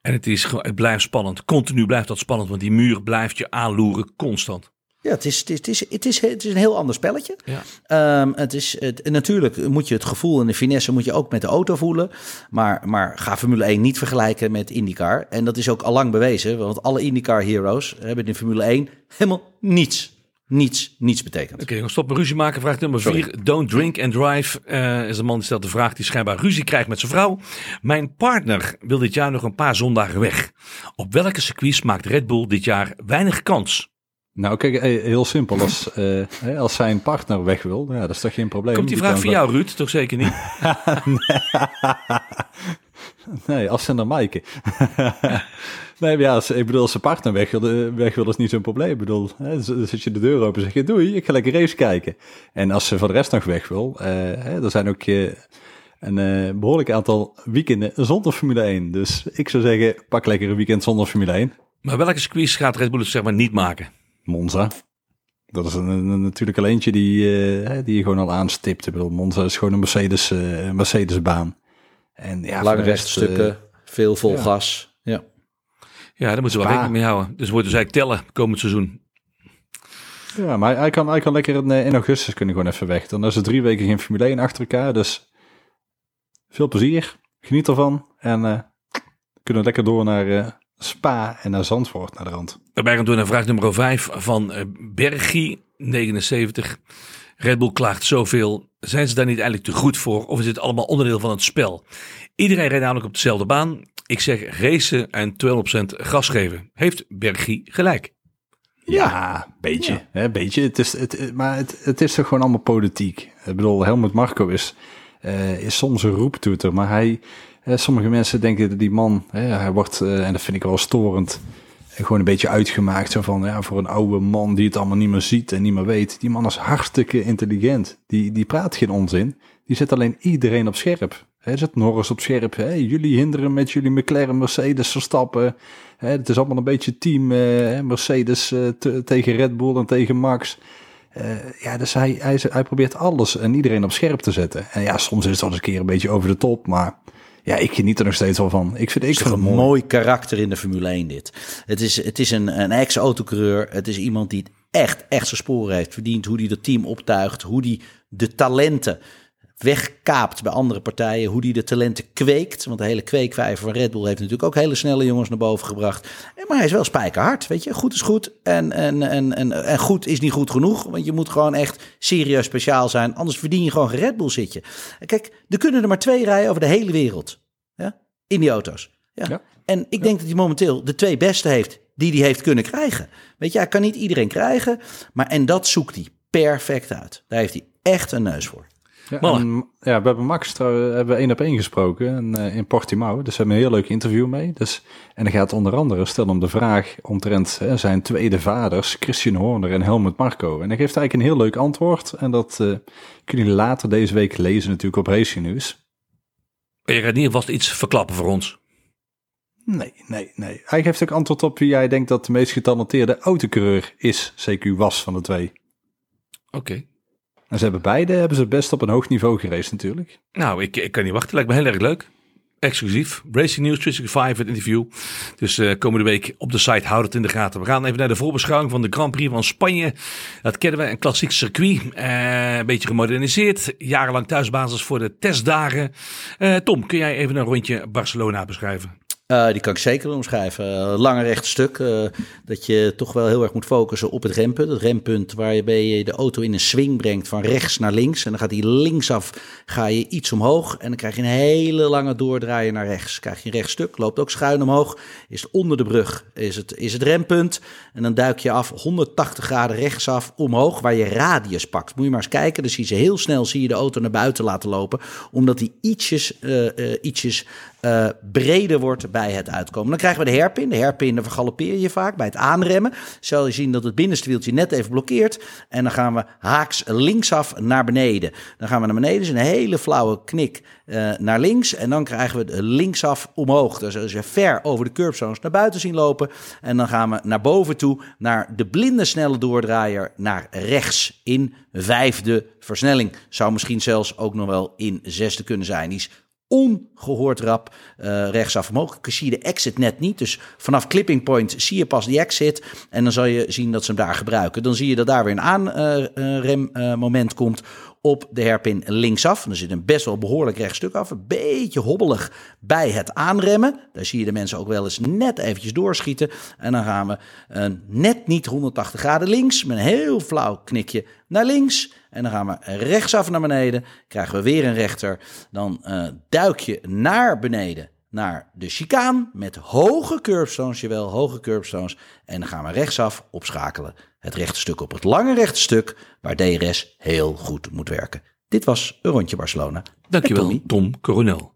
En het, is, het blijft spannend. Continu blijft dat spannend, want die muur blijft je aanloeren constant. Ja, het is, het, is, het, is, het, is, het is een heel ander spelletje. Ja. Ehm, het is, het, natuurlijk moet je het gevoel en de finesse moet je ook met de auto voelen. Maar, maar ga Formule 1 niet vergelijken met IndyCar. En dat is ook al lang bewezen, want alle IndyCar heroes hebben in Formule 1 helemaal niets, niets, niets betekend. Oké, we stoppen ruzie maken. Vraag nummer 4. Don't drink and drive. Eh, is een man die stelt de vraag die schijnbaar ruzie krijgt met zijn vrouw. Mijn partner wil dit jaar nog een paar zondagen weg. Op welke circuits maakt Red Bull dit jaar weinig kans? Nou, kijk, eh, heel simpel. Als, eh, hè, als zijn partner weg wil, ja, dat is toch geen probleem. Komt die vraag voor jou, Ruud? Toch zeker niet? Nee, afzender Maaike. nee, maar ja, als, ik bedoel, als zijn partner weg wil, weg wil is niet zo'n probleem. Ik bedoel, hè, dan zet je de deur open en zeg je, doei, ik ga lekker race kijken. En als ze voor de rest nog weg wil, eh, hè, er zijn ook eh, een eh, behoorlijk aantal weekenden zonder Formule 1. Dus ik zou zeggen, pak lekker een weekend zonder Formule 1. Maar welke squeeze gaat Red Bull het zeg maar niet maken? Monza. Dat is een, een- natuurlijk al eentje die, eh, die je gewoon al aanstipt. Ik bedoel, Monza is gewoon een Mercedes, eh, een Mercedes-baan. En ja, Lange de rest, rechtstukken, eh, veel vol ja. gas. Ja. Ja, daar moeten we wel rekening mee houden. Dus we moeten dus eigenlijk tellen komend seizoen. Ja, maar hij, kan, hij kan lekker in, eh, in augustus kunnen gewoon even weg. Dan is er drie weken geen Formule 1 achter elkaar. Dus veel plezier. Geniet ervan. En eh, kunnen lekker door naar eh, Spa en naar Zandvoort, naar de rand. Wij gaan door naar vraag nummer 5 van Bergie, 79. Red Bull klaagt zoveel. Zijn ze daar niet eigenlijk te goed voor? Of is het allemaal onderdeel van het spel? Iedereen rijdt namelijk op dezelfde baan. Ik zeg racen en 200% gas geven. Heeft Bergie gelijk? Ja, beetje. Hè, beetje. Het is, het, maar het, het is toch gewoon allemaal politiek. Ik bedoel, Helmut Marco is, eh, is soms een roeptoeter. Maar hij, eh, sommige mensen denken dat die man, hè, hij wordt, eh, en dat vind ik wel storend, gewoon een beetje uitgemaakt. Zo van, ja, voor een oude man die het allemaal niet meer ziet en niet meer weet. Die man is hartstikke intelligent. Die, die praat geen onzin. Die zet alleen iedereen op scherp. Hij zet Norris op scherp. Jullie hinderen met jullie McLaren, Mercedes, Verstappen. Hè? Het is allemaal een beetje team eh, Mercedes eh, te- tegen Red Bull en tegen Max. Eh, ja, dus hij, hij, hij probeert alles en iedereen op scherp te zetten. En ja, soms is wel eens een keer een beetje over de top, maar ja, ik geniet er nog steeds wel van. Ik vind, ik Het vind een mooi. mooi karakter in de Formule 1 dit. Het is, het is een, een ex-autocoureur. Het is iemand die echt, echt zijn sporen heeft verdiend. Hoe die dat team optuigt. Hoe die de talenten wegkaapt bij andere partijen. Hoe die de talenten kweekt. Want de hele kweekvijver van Red Bull heeft natuurlijk ook hele snelle jongens naar boven gebracht. Maar hij is wel spijkerhard, weet je. Goed is goed en, en, en, en, en goed is niet goed genoeg. Want je moet gewoon echt serieus speciaal zijn. Anders verdien je gewoon geen Red Bull zitje. Kijk, er kunnen er maar twee rijden over de hele wereld. Ja? In die auto's. Ja. Ja. En ik denk dat hij momenteel de twee beste heeft die hij heeft kunnen krijgen. Weet je, hij kan niet iedereen krijgen. Maar en dat zoekt hij perfect uit. Daar heeft hij echt een neus voor. Ja, en, ja, we hebben Max trouw- hebben we één op één gesproken en, eh, in Portimao. Dus we hebben een heel leuk interview mee. Dus, en dan gaat onder andere stellen om de vraag omtrent hè, zijn tweede vaders, Christian Horner en Helmut Marko. En hij geeft eigenlijk een heel leuk antwoord. En dat eh, kunnen jullie later deze week lezen natuurlijk op Racing News. Je gaat in ieder geval iets verklappen voor ons. Nee, nee, nee. Hij geeft ook antwoord op wie jij denkt dat de meest getalenteerde autocoureur is, CQ was van de twee. Oké. En ze hebben beide hebben ze best op een hoog niveau geraced natuurlijk. Nou, ik, ik kan niet wachten. Lijkt me heel erg leuk. Exclusief. Racing News 365, het interview. Dus eh, komende week op de site, houd het in de gaten. We gaan even naar de voorbeschouwing van de Grand Prix van Spanje. Dat kennen we, een klassiek circuit. Eh, een beetje gemoderniseerd. Jarenlang thuisbasis voor de testdagen. Eh, Tom, kun jij even een rondje Barcelona beschrijven? Eh, die kan ik zeker omschrijven. Eh, lange rechte stuk. eh, dat je toch wel heel erg moet focussen op het rempunt. Het rempunt waarbij je de auto in een swing brengt van rechts naar links. En dan gaat die linksaf ga je iets omhoog. En dan krijg je een hele lange doordraaien naar rechts. Krijg je een rechtstuk, loopt ook schuin omhoog. Is het onder de brug, is het, is het rempunt. En dan duik je af 180 graden rechtsaf omhoog, waar je radius pakt. Moet je maar eens kijken. Dan zie je heel snel zie je de auto naar buiten laten lopen. Omdat die ietsjes, ietsjes eh, breder wordt bij het uitkomen. Dan krijgen we de herpin. De herpin dan vergalopeer je vaak bij het aanremmen. Zal je zien dat het binnenste wieltje net even blokkeert. En dan gaan we haaks linksaf naar beneden. Dan gaan we naar beneden. Dus een hele flauwe knik eh, naar links. En dan krijgen we linksaf omhoog. Dus als je ver over de curbstones naar buiten zien lopen. En dan gaan we naar boven toe naar de blinde snelle doordraaier naar rechts in vijfde versnelling. Zou misschien zelfs ook nog wel in zesde kunnen zijn. Die is ongehoord rap eh, rechtsaf omhoog. Ik zie de exit net niet. Dus vanaf clipping point zie je pas die exit. En dan zal je zien dat ze hem daar gebruiken. Dan zie je dat daar weer een aanremmoment komt op de herpin linksaf. Dan zit een best wel behoorlijk rechtstuk af. Een beetje hobbelig bij het aanremmen. Daar zie je de mensen ook wel eens net eventjes doorschieten. En dan gaan we eh, net niet 180 graden links. Met een heel flauw knikje naar links. En dan gaan we rechtsaf naar beneden. Krijgen we weer een rechter. Dan eh, duik je naar beneden naar de chicaan met hoge curbstones, jawel, hoge curbstones. En dan gaan we rechtsaf opschakelen. Het rechte stuk op het lange rechte stuk, waar DRS heel goed moet werken. Dit was een rondje Barcelona. Dankjewel. Tom Coronel.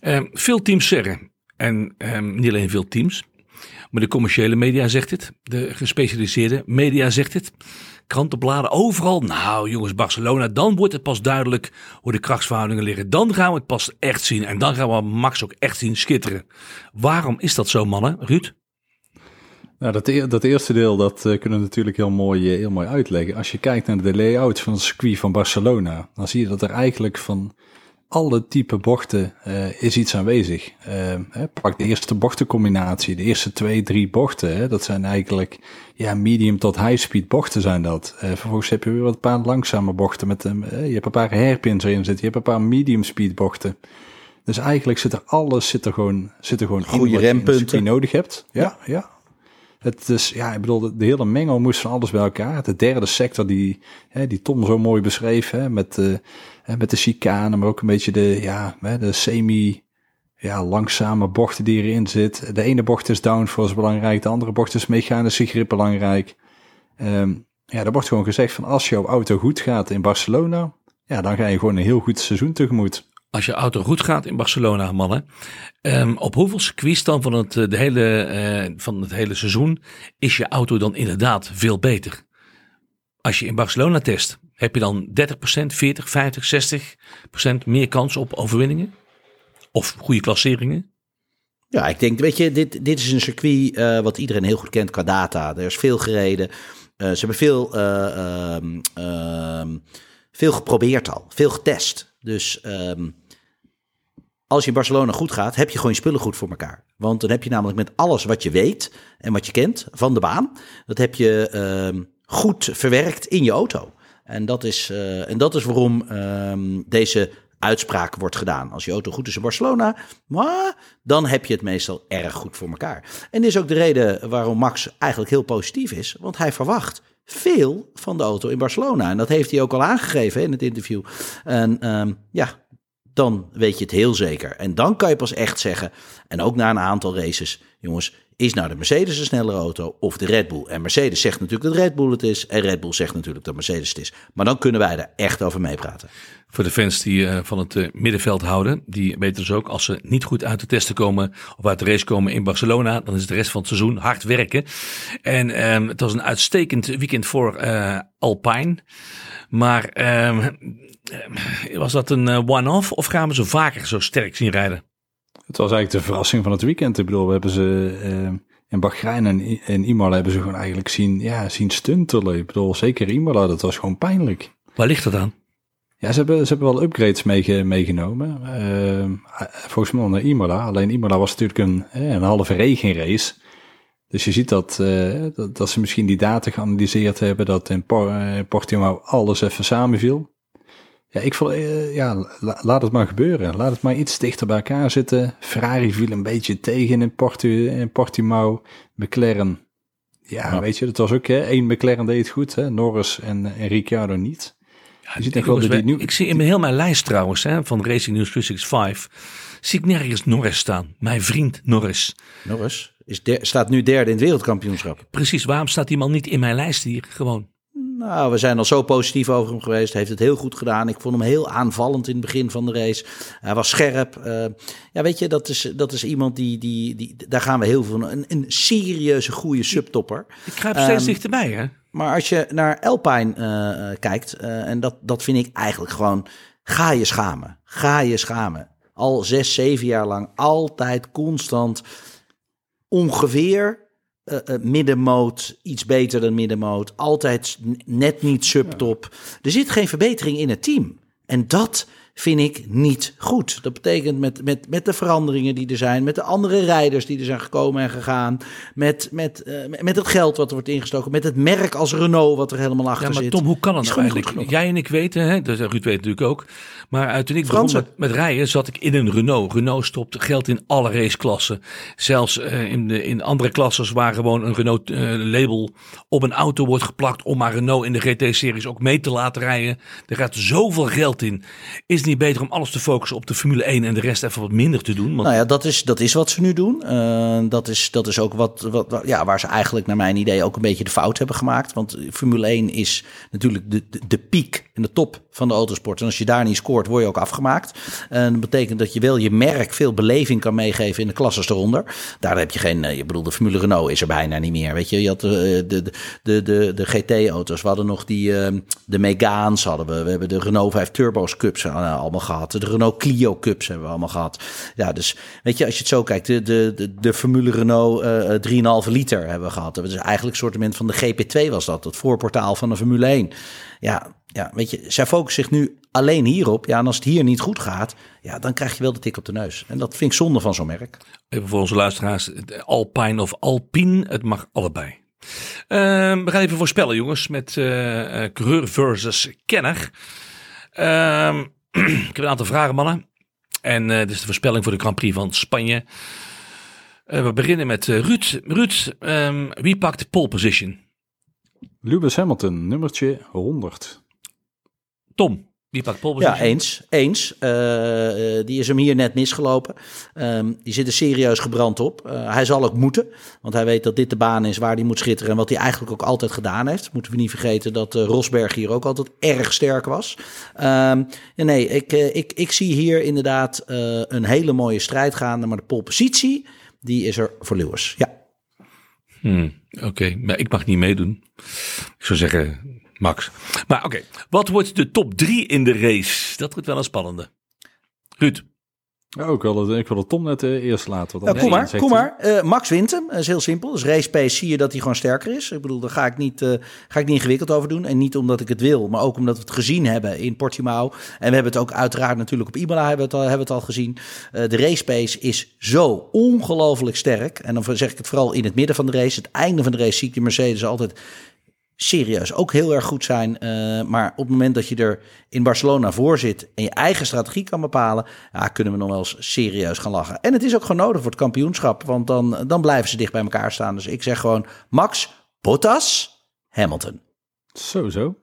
Ehm, veel teams zeggen, en ehm, niet alleen veel teams, maar de commerciële media zegt het, de gespecialiseerde media zegt het, krantenbladen, overal. Nou jongens, Barcelona, dan wordt het pas duidelijk hoe de krachtsverhoudingen liggen. Dan gaan we het pas echt zien en dan gaan we Max ook echt zien schitteren. Waarom is dat zo mannen, Ruud? Nou, dat, e- dat eerste deel, dat eh, kunnen we natuurlijk heel mooi, eh, heel mooi uitleggen. Als je kijkt naar de layout van het circuit van Barcelona, dan zie je dat er eigenlijk van alle type bochten uh, is iets aanwezig. Hè, pak de eerste bochtencombinatie, de eerste twee, drie bochten. Hè, dat zijn eigenlijk ja, medium tot high speed bochten zijn dat. vervolgens heb je weer wat paar langzame bochten. Met, je hebt een paar hairpins erin zitten, je hebt een paar medium speed bochten. Dus eigenlijk zit er alles zit er gewoon, zit er gewoon Goede in rempunten. je nodig hebt. Ja, ja. Het is, ja, ik bedoel, de, hele mengel moest van alles bij elkaar. De derde sector die, hè, die Tom zo mooi beschreef, hè, met, de, hè, met de chicane, maar ook een beetje de, ja, de semi, ja, langzame bochten die erin zit. De ene bocht is downforce belangrijk, de andere bocht is mechanische grip belangrijk. Um, ja, er wordt gewoon gezegd van als jouw auto goed gaat in Barcelona, ja, dan ga je gewoon een heel goed seizoen tegemoet als je auto goed gaat in Barcelona, mannen. Um, op hoeveel circuits dan van het, de hele, uh, van het hele seizoen is je auto dan inderdaad veel beter? Als je in Barcelona test, heb je dan 30%, 40, 50, 60% meer kans op overwinningen? Of goede klasseringen? Ja, ik denk, weet je, dit, dit is een circuit uh, wat iedereen heel goed kent qua data. Er is veel gereden. Ze hebben veel, uh, veel geprobeerd al, veel getest. Dus um, als je in Barcelona goed gaat, heb je gewoon je spullen goed voor elkaar. Want dan heb je namelijk met alles wat je weet en wat je kent van de baan, dat heb je uh, goed verwerkt in je auto. En dat is, uh, en dat is waarom uh, deze uitspraak wordt gedaan. Als je auto goed is in Barcelona, dan heb je het meestal erg goed voor elkaar. En dit is ook de reden waarom Max eigenlijk heel positief is, want hij verwacht veel van de auto in Barcelona. En dat heeft hij ook al aangegeven in het interview. En um, ja, dan weet je het heel zeker. En dan kan je pas echt zeggen, en ook na een aantal races, jongens, is nou de Mercedes een snellere auto of de Red Bull? En Mercedes zegt natuurlijk dat Red Bull het is en Red Bull zegt natuurlijk dat Mercedes het is. Maar dan kunnen wij er echt over meepraten. Voor de fans die uh, van het uh, middenveld houden, die weten dus ook als ze niet goed uit de testen komen of uit de race komen in Barcelona, dan is de rest van het seizoen hard werken. En um, het was een uitstekend weekend voor uh, Alpine. Maar um, was dat een one-off of gaan we ze vaker zo sterk zien rijden? Het was eigenlijk de verrassing van het weekend. Ik bedoel, we hebben ze uh, in Bahrein en, en Imola hebben ze gewoon eigenlijk zien, ja, zien stuntelen. Ik bedoel, zeker Imola, dat was gewoon pijnlijk. Waar ligt dat aan? Ja, ze hebben, ze hebben wel upgrades mee, meegenomen. Uh, volgens mij naar Imola. Alleen Imola was natuurlijk een, een halve regenrace. Dus je ziet dat, uh, dat, dat, ze misschien die data geanalyseerd hebben, dat in Portimao alles even samenviel. Ja, ik vond, uh, ja, laat het maar gebeuren. Laat het maar iets dichter bij elkaar zitten. Ferrari viel een beetje tegen in, Portu, in Portimao. McLaren, ja, ja, weet je, dat was ook, hè, één McLaren deed het goed, hè, Norris en, en Ricciardo niet. Ja, je ziet ik, wel die nu, ik zie in heel mijn lijst trouwens, hè, van Racing News 365, zie ik nergens Norris staan. Mijn vriend Norris. Norris is der, staat nu derde in het wereldkampioenschap. Precies, waarom staat die man niet in mijn lijst hier gewoon? Nou, we zijn al zo positief over hem geweest. Hij heeft het heel goed gedaan. Ik vond hem heel aanvallend in het begin van de race. Hij was scherp. Uh, ja, weet je, dat is, dat is iemand die, die, die... Daar gaan we heel veel van. Een, een serieuze, goede subtopper. Ik kruip steeds um, dichterbij, hè? Maar als je naar Alpine uh, kijkt... Uh, en dat, dat vind ik eigenlijk gewoon... Ga je schamen. Ga je schamen. Al zes, zeven jaar lang. Altijd, constant... Ongeveer uh, uh, middenmoot, iets beter dan middenmoot. Altijd net niet subtop. Ja. Er zit geen verbetering in het team. En dat vind ik niet goed. Dat betekent met, met, met de veranderingen die er zijn, met de andere rijders die er zijn gekomen en gegaan, met, met, uh, met het geld wat er wordt ingestoken, met het merk als Renault wat er helemaal achter ja, maar zit. Tom, hoe kan het nou eigenlijk? Jij en ik weten, hè, dat Ruud weet natuurlijk ook, maar uh, toen ik begon met, met rijden zat ik in een Renault. Renault stopt geld in alle raceklassen. Zelfs uh, in, de, in andere klasses waar gewoon een Renault label op een auto wordt geplakt om maar Renault in de GT-series ook mee te laten rijden. Er gaat zoveel geld in. Is niet niet beter om alles te focussen op de Formule 1 en de rest even wat minder te doen? Nou ja, dat is, dat is wat ze nu doen. Eh, dat, is, dat is ook wat, wat, ja, waar ze eigenlijk naar mijn idee ook een beetje de fout hebben gemaakt. Want Formule 1 is natuurlijk de, de, piek en de top van de autosport. En als je daar niet scoort, word je ook afgemaakt. En dat betekent dat je wel je merk veel beleving kan meegeven in de klasses eronder. Daar heb je geen, eh, je bedoel, de Formule Renault is er bijna niet meer. Weet je, je had eh, de, de, de, de, de GT-auto's. We hadden nog die, eh, de Megaans hadden we. We hebben de Renault 5 Turbo's Cups eh, allemaal gehad. De Renault Clio Cups hebben we allemaal gehad. Ja, dus weet je, als je het zo kijkt, de, de, de, Formule Renault eh 3,5 liter hebben we gehad. Dat is eigenlijk een soort van de GP2 was dat, het voorportaal van de Formule 1. Ja, ja, weet je, zij focussen zich nu alleen hierop. Ja, en als het hier niet goed gaat, ja, dan krijg je wel de tik op de neus. En dat vind ik zonde van zo'n merk. Even voor onze luisteraars, Alpine of Alpine, het mag allebei. Ehm, we gaan even voorspellen, jongens, met eh eh, coureur versus kenner. Ehm, ik heb een aantal vragen, mannen. En eh dit is de voorspelling voor de Grand Prix van Spanje. Eh, we beginnen met eh, Ruud. Ruud, ehm, wie pakt de pole position? Lewis Hamilton, nummertje 100. Tom, wie pakt pole Ja, eens. Eens. Eh, eh, die is hem hier net misgelopen. Ehm, die zit er serieus gebrand op. Eh, hij zal ook moeten. Want hij weet dat dit de baan is waar hij moet schitteren. En wat hij eigenlijk ook altijd gedaan heeft. Moeten we niet vergeten dat Rosberg hier ook altijd erg sterk was. Ehm, ja, nee, ik, ik, ik zie hier inderdaad eh, een hele mooie strijd gaande. Maar de polepositie, die is er voor Lewis. Ja. Hmm, oké, maar ik mag niet meedoen. Ik zou zeggen Max. Maar oké, wat wordt de top 3 in de race? Dat wordt wel een spannende. Ruud, Ja, ook wel, het- ik wil de Tom net eh, eerst laten. Want Ja, kom maar, kom maar. Eh, Max wint hem. Dat is heel simpel. Dus race pace zie je dat hij gewoon sterker is. Ik bedoel, daar ga ik, niet, eh, ga ik niet ingewikkeld over doen. En niet omdat ik het wil, maar ook omdat we het gezien hebben in Portimao. En we hebben het ook uiteraard natuurlijk op Imola hebben we het al, hebben we het al gezien. Eh, de race pace is zo ongelooflijk sterk. En dan zeg ik het vooral in het midden van de race. Het einde van de race zie ik de Mercedes altijd serieus ook heel erg goed zijn. Eh, maar op het moment dat je er in Barcelona voor zit en je eigen strategie kan bepalen, ja, kunnen we nog wel eens serieus gaan lachen. En het is ook gewoon nodig voor het kampioenschap, want dan, dan blijven ze dicht bij elkaar staan. Dus ik zeg gewoon Max, Bottas, Hamilton. Zo, zo.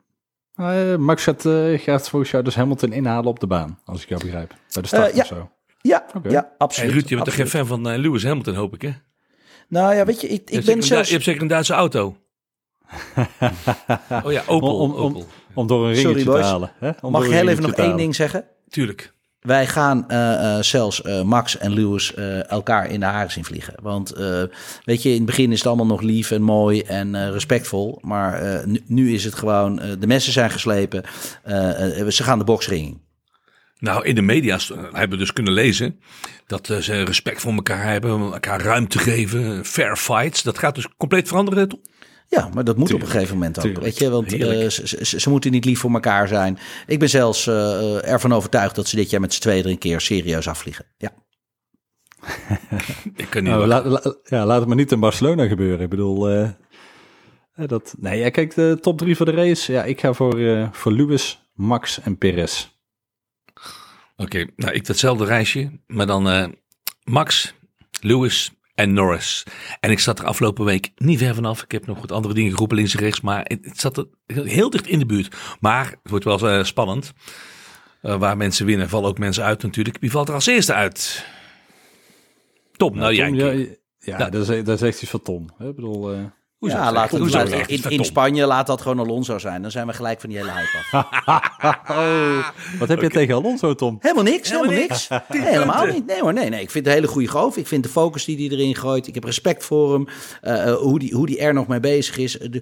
Eh, Max gaat, eh, gaat volgens jou dus Hamilton inhalen op de baan, als ik jou begrijp. Bij de start ja. of zo. Ja, ja hey, absoluut. Ruud, je bent toch geen absoluut. fan van Lewis Hamilton, hoop ik hè? Nou ja, weet je, ik, ik ben zelfs... Je hebt zeker een Duitse auto. oh ja, Opel. Om, om, om, Opel. om door een Sorry, boys. te halen. Hè? Om Mag ik heel even nog één halen. ding zeggen? Tuurlijk. Wij gaan eh, eh, zelfs eh, Max en Lewis eh, elkaar in de haren zien vliegen. Want eh, weet je, in het begin is het allemaal nog lief en mooi en respectvol. Maar eh, nu, nu is het gewoon, eh, de messen zijn geslepen. Ze gaan de boksring in. Nou, in de media hebben we dus kunnen lezen dat ze respect voor elkaar hebben, elkaar ruimte geven, fair fights. Dat gaat dus compleet veranderen. Tom? Ja, maar dat moet Tuurlijk, op een gegeven moment ook. tuurlijk. Weet je, want eh, ze, ze, ze moeten niet lief voor elkaar zijn. Ik ben zelfs eh, ervan overtuigd dat ze dit jaar met z'n tweeën er een keer serieus afvliegen. Ja. Ik kan niet Nou, la- ja, laat het maar niet in Barcelona gebeuren. Ik bedoel, eh, dat, nee, ja, kijk, de top drie voor de race. Ja, ik ga voor, eh, voor Lewis, Max en Perez. Oké, nou ik datzelfde reisje, maar dan eh, Max, Lewis en Norris. En ik zat er afgelopen week niet ver vanaf. Ik heb nog wat andere dingen geroepen links en rechts, maar het, zat er heel dicht in de buurt. Maar het wordt wel eh, spannend. Eh, waar mensen winnen, vallen ook mensen uit natuurlijk. Wie valt er als eerste uit? Tom, nou jij. Tom, een ja, keer. ja, Nou. dat, is, dat is echt iets van Tom. Ik bedoel, eh, Hoezo? ja, laat het, Hoezo laat- echt? in, in Spanje laat dat gewoon Alonso zijn. Dan zijn we gelijk van die hele hype af. oh, wat heb je tegen Alonso, Tom? Helemaal niks, helemaal, Helemaal niks. niks. Nee, helemaal niet. Nee hoor, nee, nee. Ik vind het een hele goede goof. Ik vind de focus die hij erin gooit. Ik heb respect voor hem. Eh, eh, hoe, die, hoe die er nog mee bezig is. De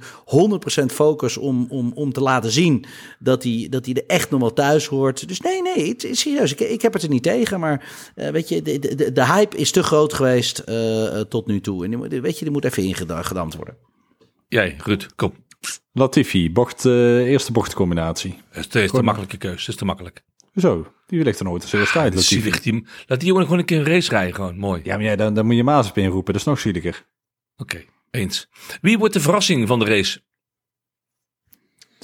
100% focus om, om, om te laten zien dat hij, dat hij er echt nog wel thuis hoort. Dus nee, nee, het is serieus. Ik, ik heb het er niet tegen. Maar eh, weet je, de, de, de hype is te groot geweest tot nu toe. En die, moet- weet je, die moet even ingedamd worden. Jij, Ruud, kom. Latifi, bocht, eh, eerste bochtcombinatie. Het is Gewoon- makkelijke keus. Het is te makkelijk. Zo, die ligt er nooit eens eerst uit, Latifi. Zielig team. Laat die jongen gewoon een keer een race rijden, gewoon mooi. Ja, maar ja, dan, dan moet je Mazepin inroepen. Dat is nog zieliger. Oké, eens. Wie wordt de verrassing van de race?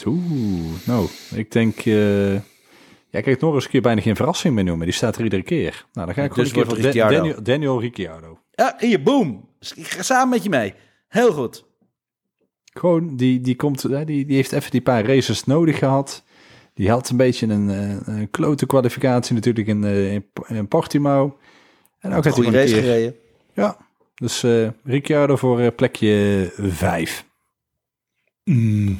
Oeh, nou, ik denk... eh ja, kijk, Norris kun je bijna geen verrassing meer noemen. Die staat er iedere keer. Nou, dan ga ik Dus gewoon een keer voor Daniel, Daniel Ricciardo. Ja, hier, boom. Ik ga samen met je mee. Heel goed. Gewoon, die, die, komt, hè, die, die heeft even die paar races nodig gehad. Die had een beetje een, uh, een klote kwalificatie natuurlijk in, uh, in, in Portimao. En ook had hij een race keer... gereden. Ja, dus uh, Ricciardo voor plekje 5. Mm.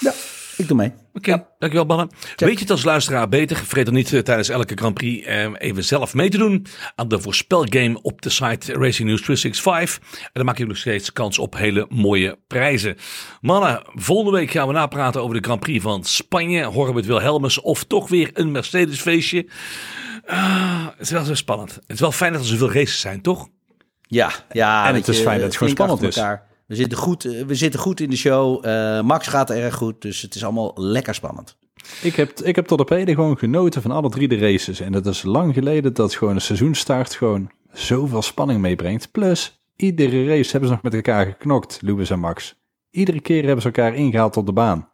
Ja, ik doe mee. Oké, okay, dankjewel mannen. Weet je het als luisteraar beter? Vergeet dan niet uh, tijdens elke Grand Prix uh, even zelf mee te doen aan de voorspelgame op de site Racing News 365. En dan maak je nog steeds kans op hele mooie prijzen. Mannen, volgende week gaan we napraten over de Grand Prix van Spanje. Horen we het Wilhelmus of toch weer een Mercedes feestje. Uh, het is wel zo spannend. Het is wel fijn dat er zoveel races zijn, toch? Ja, ja. En het is je, fijn dat het gewoon spannend is. Elkaar. We zitten, goed, we zitten goed in de show. Uh, Max gaat erg goed, dus het is allemaal lekker spannend. Ik heb, ik heb tot op heden gewoon genoten van alle drie de races. En dat is lang geleden dat gewoon een seizoenstart gewoon zoveel spanning meebrengt. Plus, iedere race hebben ze nog met elkaar geknokt, Lewis en Max. Iedere keer hebben ze elkaar ingehaald op de baan.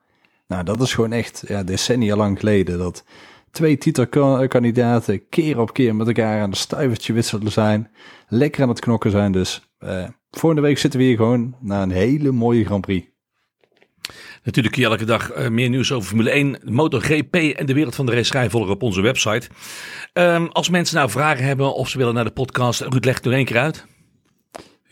Nou, dat is gewoon echt ja, decennia lang geleden dat twee titelkandidaten keer op keer met elkaar aan de stuivertje wisselen zijn. Lekker aan het knokken zijn. Dus uh, volgende week zitten we hier gewoon naar een hele mooie Grand Prix. Natuurlijk kun je elke dag uh, meer nieuws over Formule 1, MotoGP en de wereld van de racerij volgen op onze website. Um, als mensen nou vragen hebben of ze willen naar de podcast, Ruud legt er één keer uit.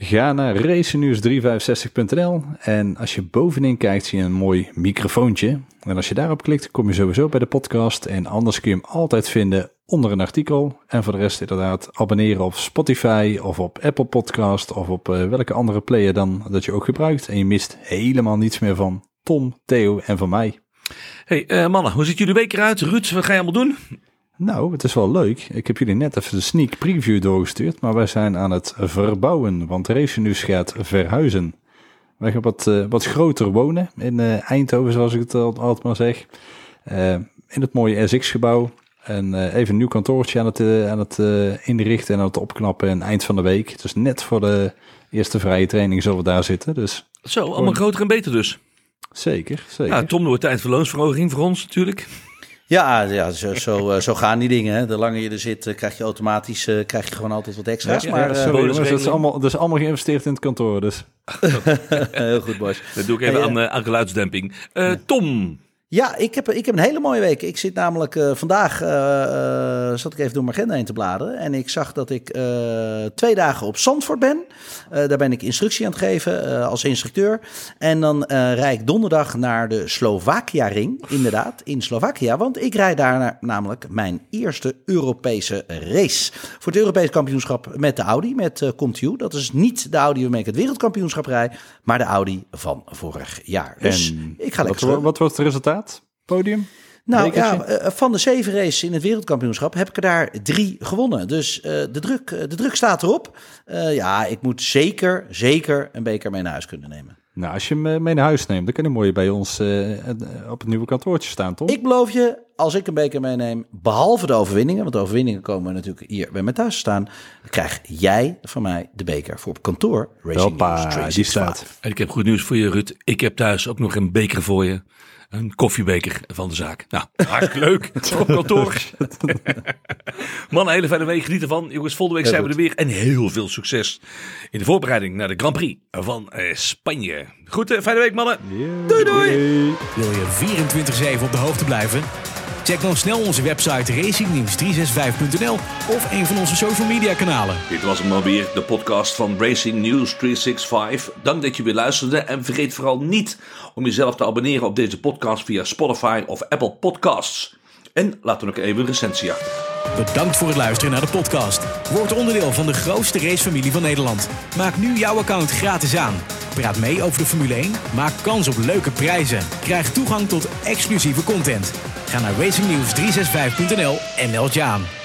Ga naar racenews365.nl en als je bovenin kijkt zie je een mooi microfoontje. En als je daarop klikt kom je sowieso bij de podcast en anders kun je hem altijd vinden onder een artikel. En voor de rest inderdaad abonneren op Spotify of op Apple Podcast of op uh, welke andere player dan dat je ook gebruikt. En je mist helemaal niets meer van Tom, Theo en van mij. Hey uh, mannen, hoe ziet jullie week eruit? Ruud, wat ga je allemaal doen? Nou, het is wel leuk. Ik heb jullie net even de sneak preview doorgestuurd, maar wij zijn aan het verbouwen, want Race News gaat verhuizen. Wij gaan wat, uh, wat groter wonen in Eindhoven, zoals ik het altijd maar zeg. In het mooie SX-gebouw. En even een nieuw kantoortje aan het, aan het inrichten en aan het opknappen. En eind van de week, dus net voor de eerste vrije training zullen we daar zitten. Dus Zo, allemaal gewoon... groter en beter dus. Zeker, zeker. Nou, Tom, door tijd voor loonsverhoging voor ons natuurlijk. Ja, ja zo, zo, zo gaan die dingen. Hè. De langer je er zit, krijg je automatisch uh, krijg je gewoon altijd wat extra's. Ja, maar, ja, sorry, jongens, dat, is allemaal, dat is allemaal geïnvesteerd in het kantoor. Dus. Heel goed, Bos. Dat doe ik even hey, aan, uh, aan geluidsdemping. Uh, Tom. Ja, ik heb, ik heb een hele mooie week. Ik zit namelijk uh, vandaag, uh, zat ik even door mijn agenda heen te bladeren. En ik zag dat ik uh, twee dagen op Zandvoort ben. daar ben ik instructie aan het geven als instructeur. En dan rijd ik donderdag naar de Slovakia-ring, inderdaad, in Slovakia. Want ik rijd daar namelijk mijn eerste Europese race. Voor het Europese kampioenschap met de Audi, met Contiu. Dat is niet de Audi waarmee ik het wereldkampioenschap rijd, maar de Audi van vorig jaar. Dus en ik ga lekker wat, wat wordt het resultaat? Podium? Nou ja, van de zeven races in het wereldkampioenschap heb ik er daar drie gewonnen. Dus uh, de, druk, de druk staat erop. Uh, ja, ik moet zeker, zeker een beker mee naar huis kunnen nemen. Nou, als je hem mee naar huis neemt, dan kan hij mooi bij ons uh, op het nieuwe kantoortje staan, toch? Ik beloof je, als ik een beker meeneem, behalve de overwinningen, want de overwinningen komen natuurlijk hier bij mij thuis staan, krijg jij van mij de beker voor op kantoor. Racing Hoppa, News die staat. En ik heb goed nieuws voor je, Ruud. Ik heb thuis ook nog een beker voor je. Een koffiebeker van de zaak. Nou, hartstikke leuk. Op kantoor. Man, een hele fijne week. Geniet ervan. Jongens, volgende week zijn we er weer. En heel veel succes in de voorbereiding naar de Grand Prix van eh, Spanje. Goed, eh, fijne week mannen. Yeah. Doei doei. Wil je 24-7 op de hoogte blijven? Check dan snel onze website racingnews365.nl of een van onze social media kanalen. Dit was hem alweer, de podcast van Racing News 365. Dank dat je weer luisterde en vergeet vooral niet om jezelf te abonneren op deze podcast via Spotify of Apple Podcasts. En laat dan ook even een recensie achter. Bedankt voor het luisteren naar de podcast. Word onderdeel van de grootste racefamilie van Nederland. Maak nu jouw account gratis aan. Praat mee over de Formule 1, maak kans op leuke prijzen. Krijg toegang tot exclusieve content. Ga naar racingnews365.nl en meld je aan.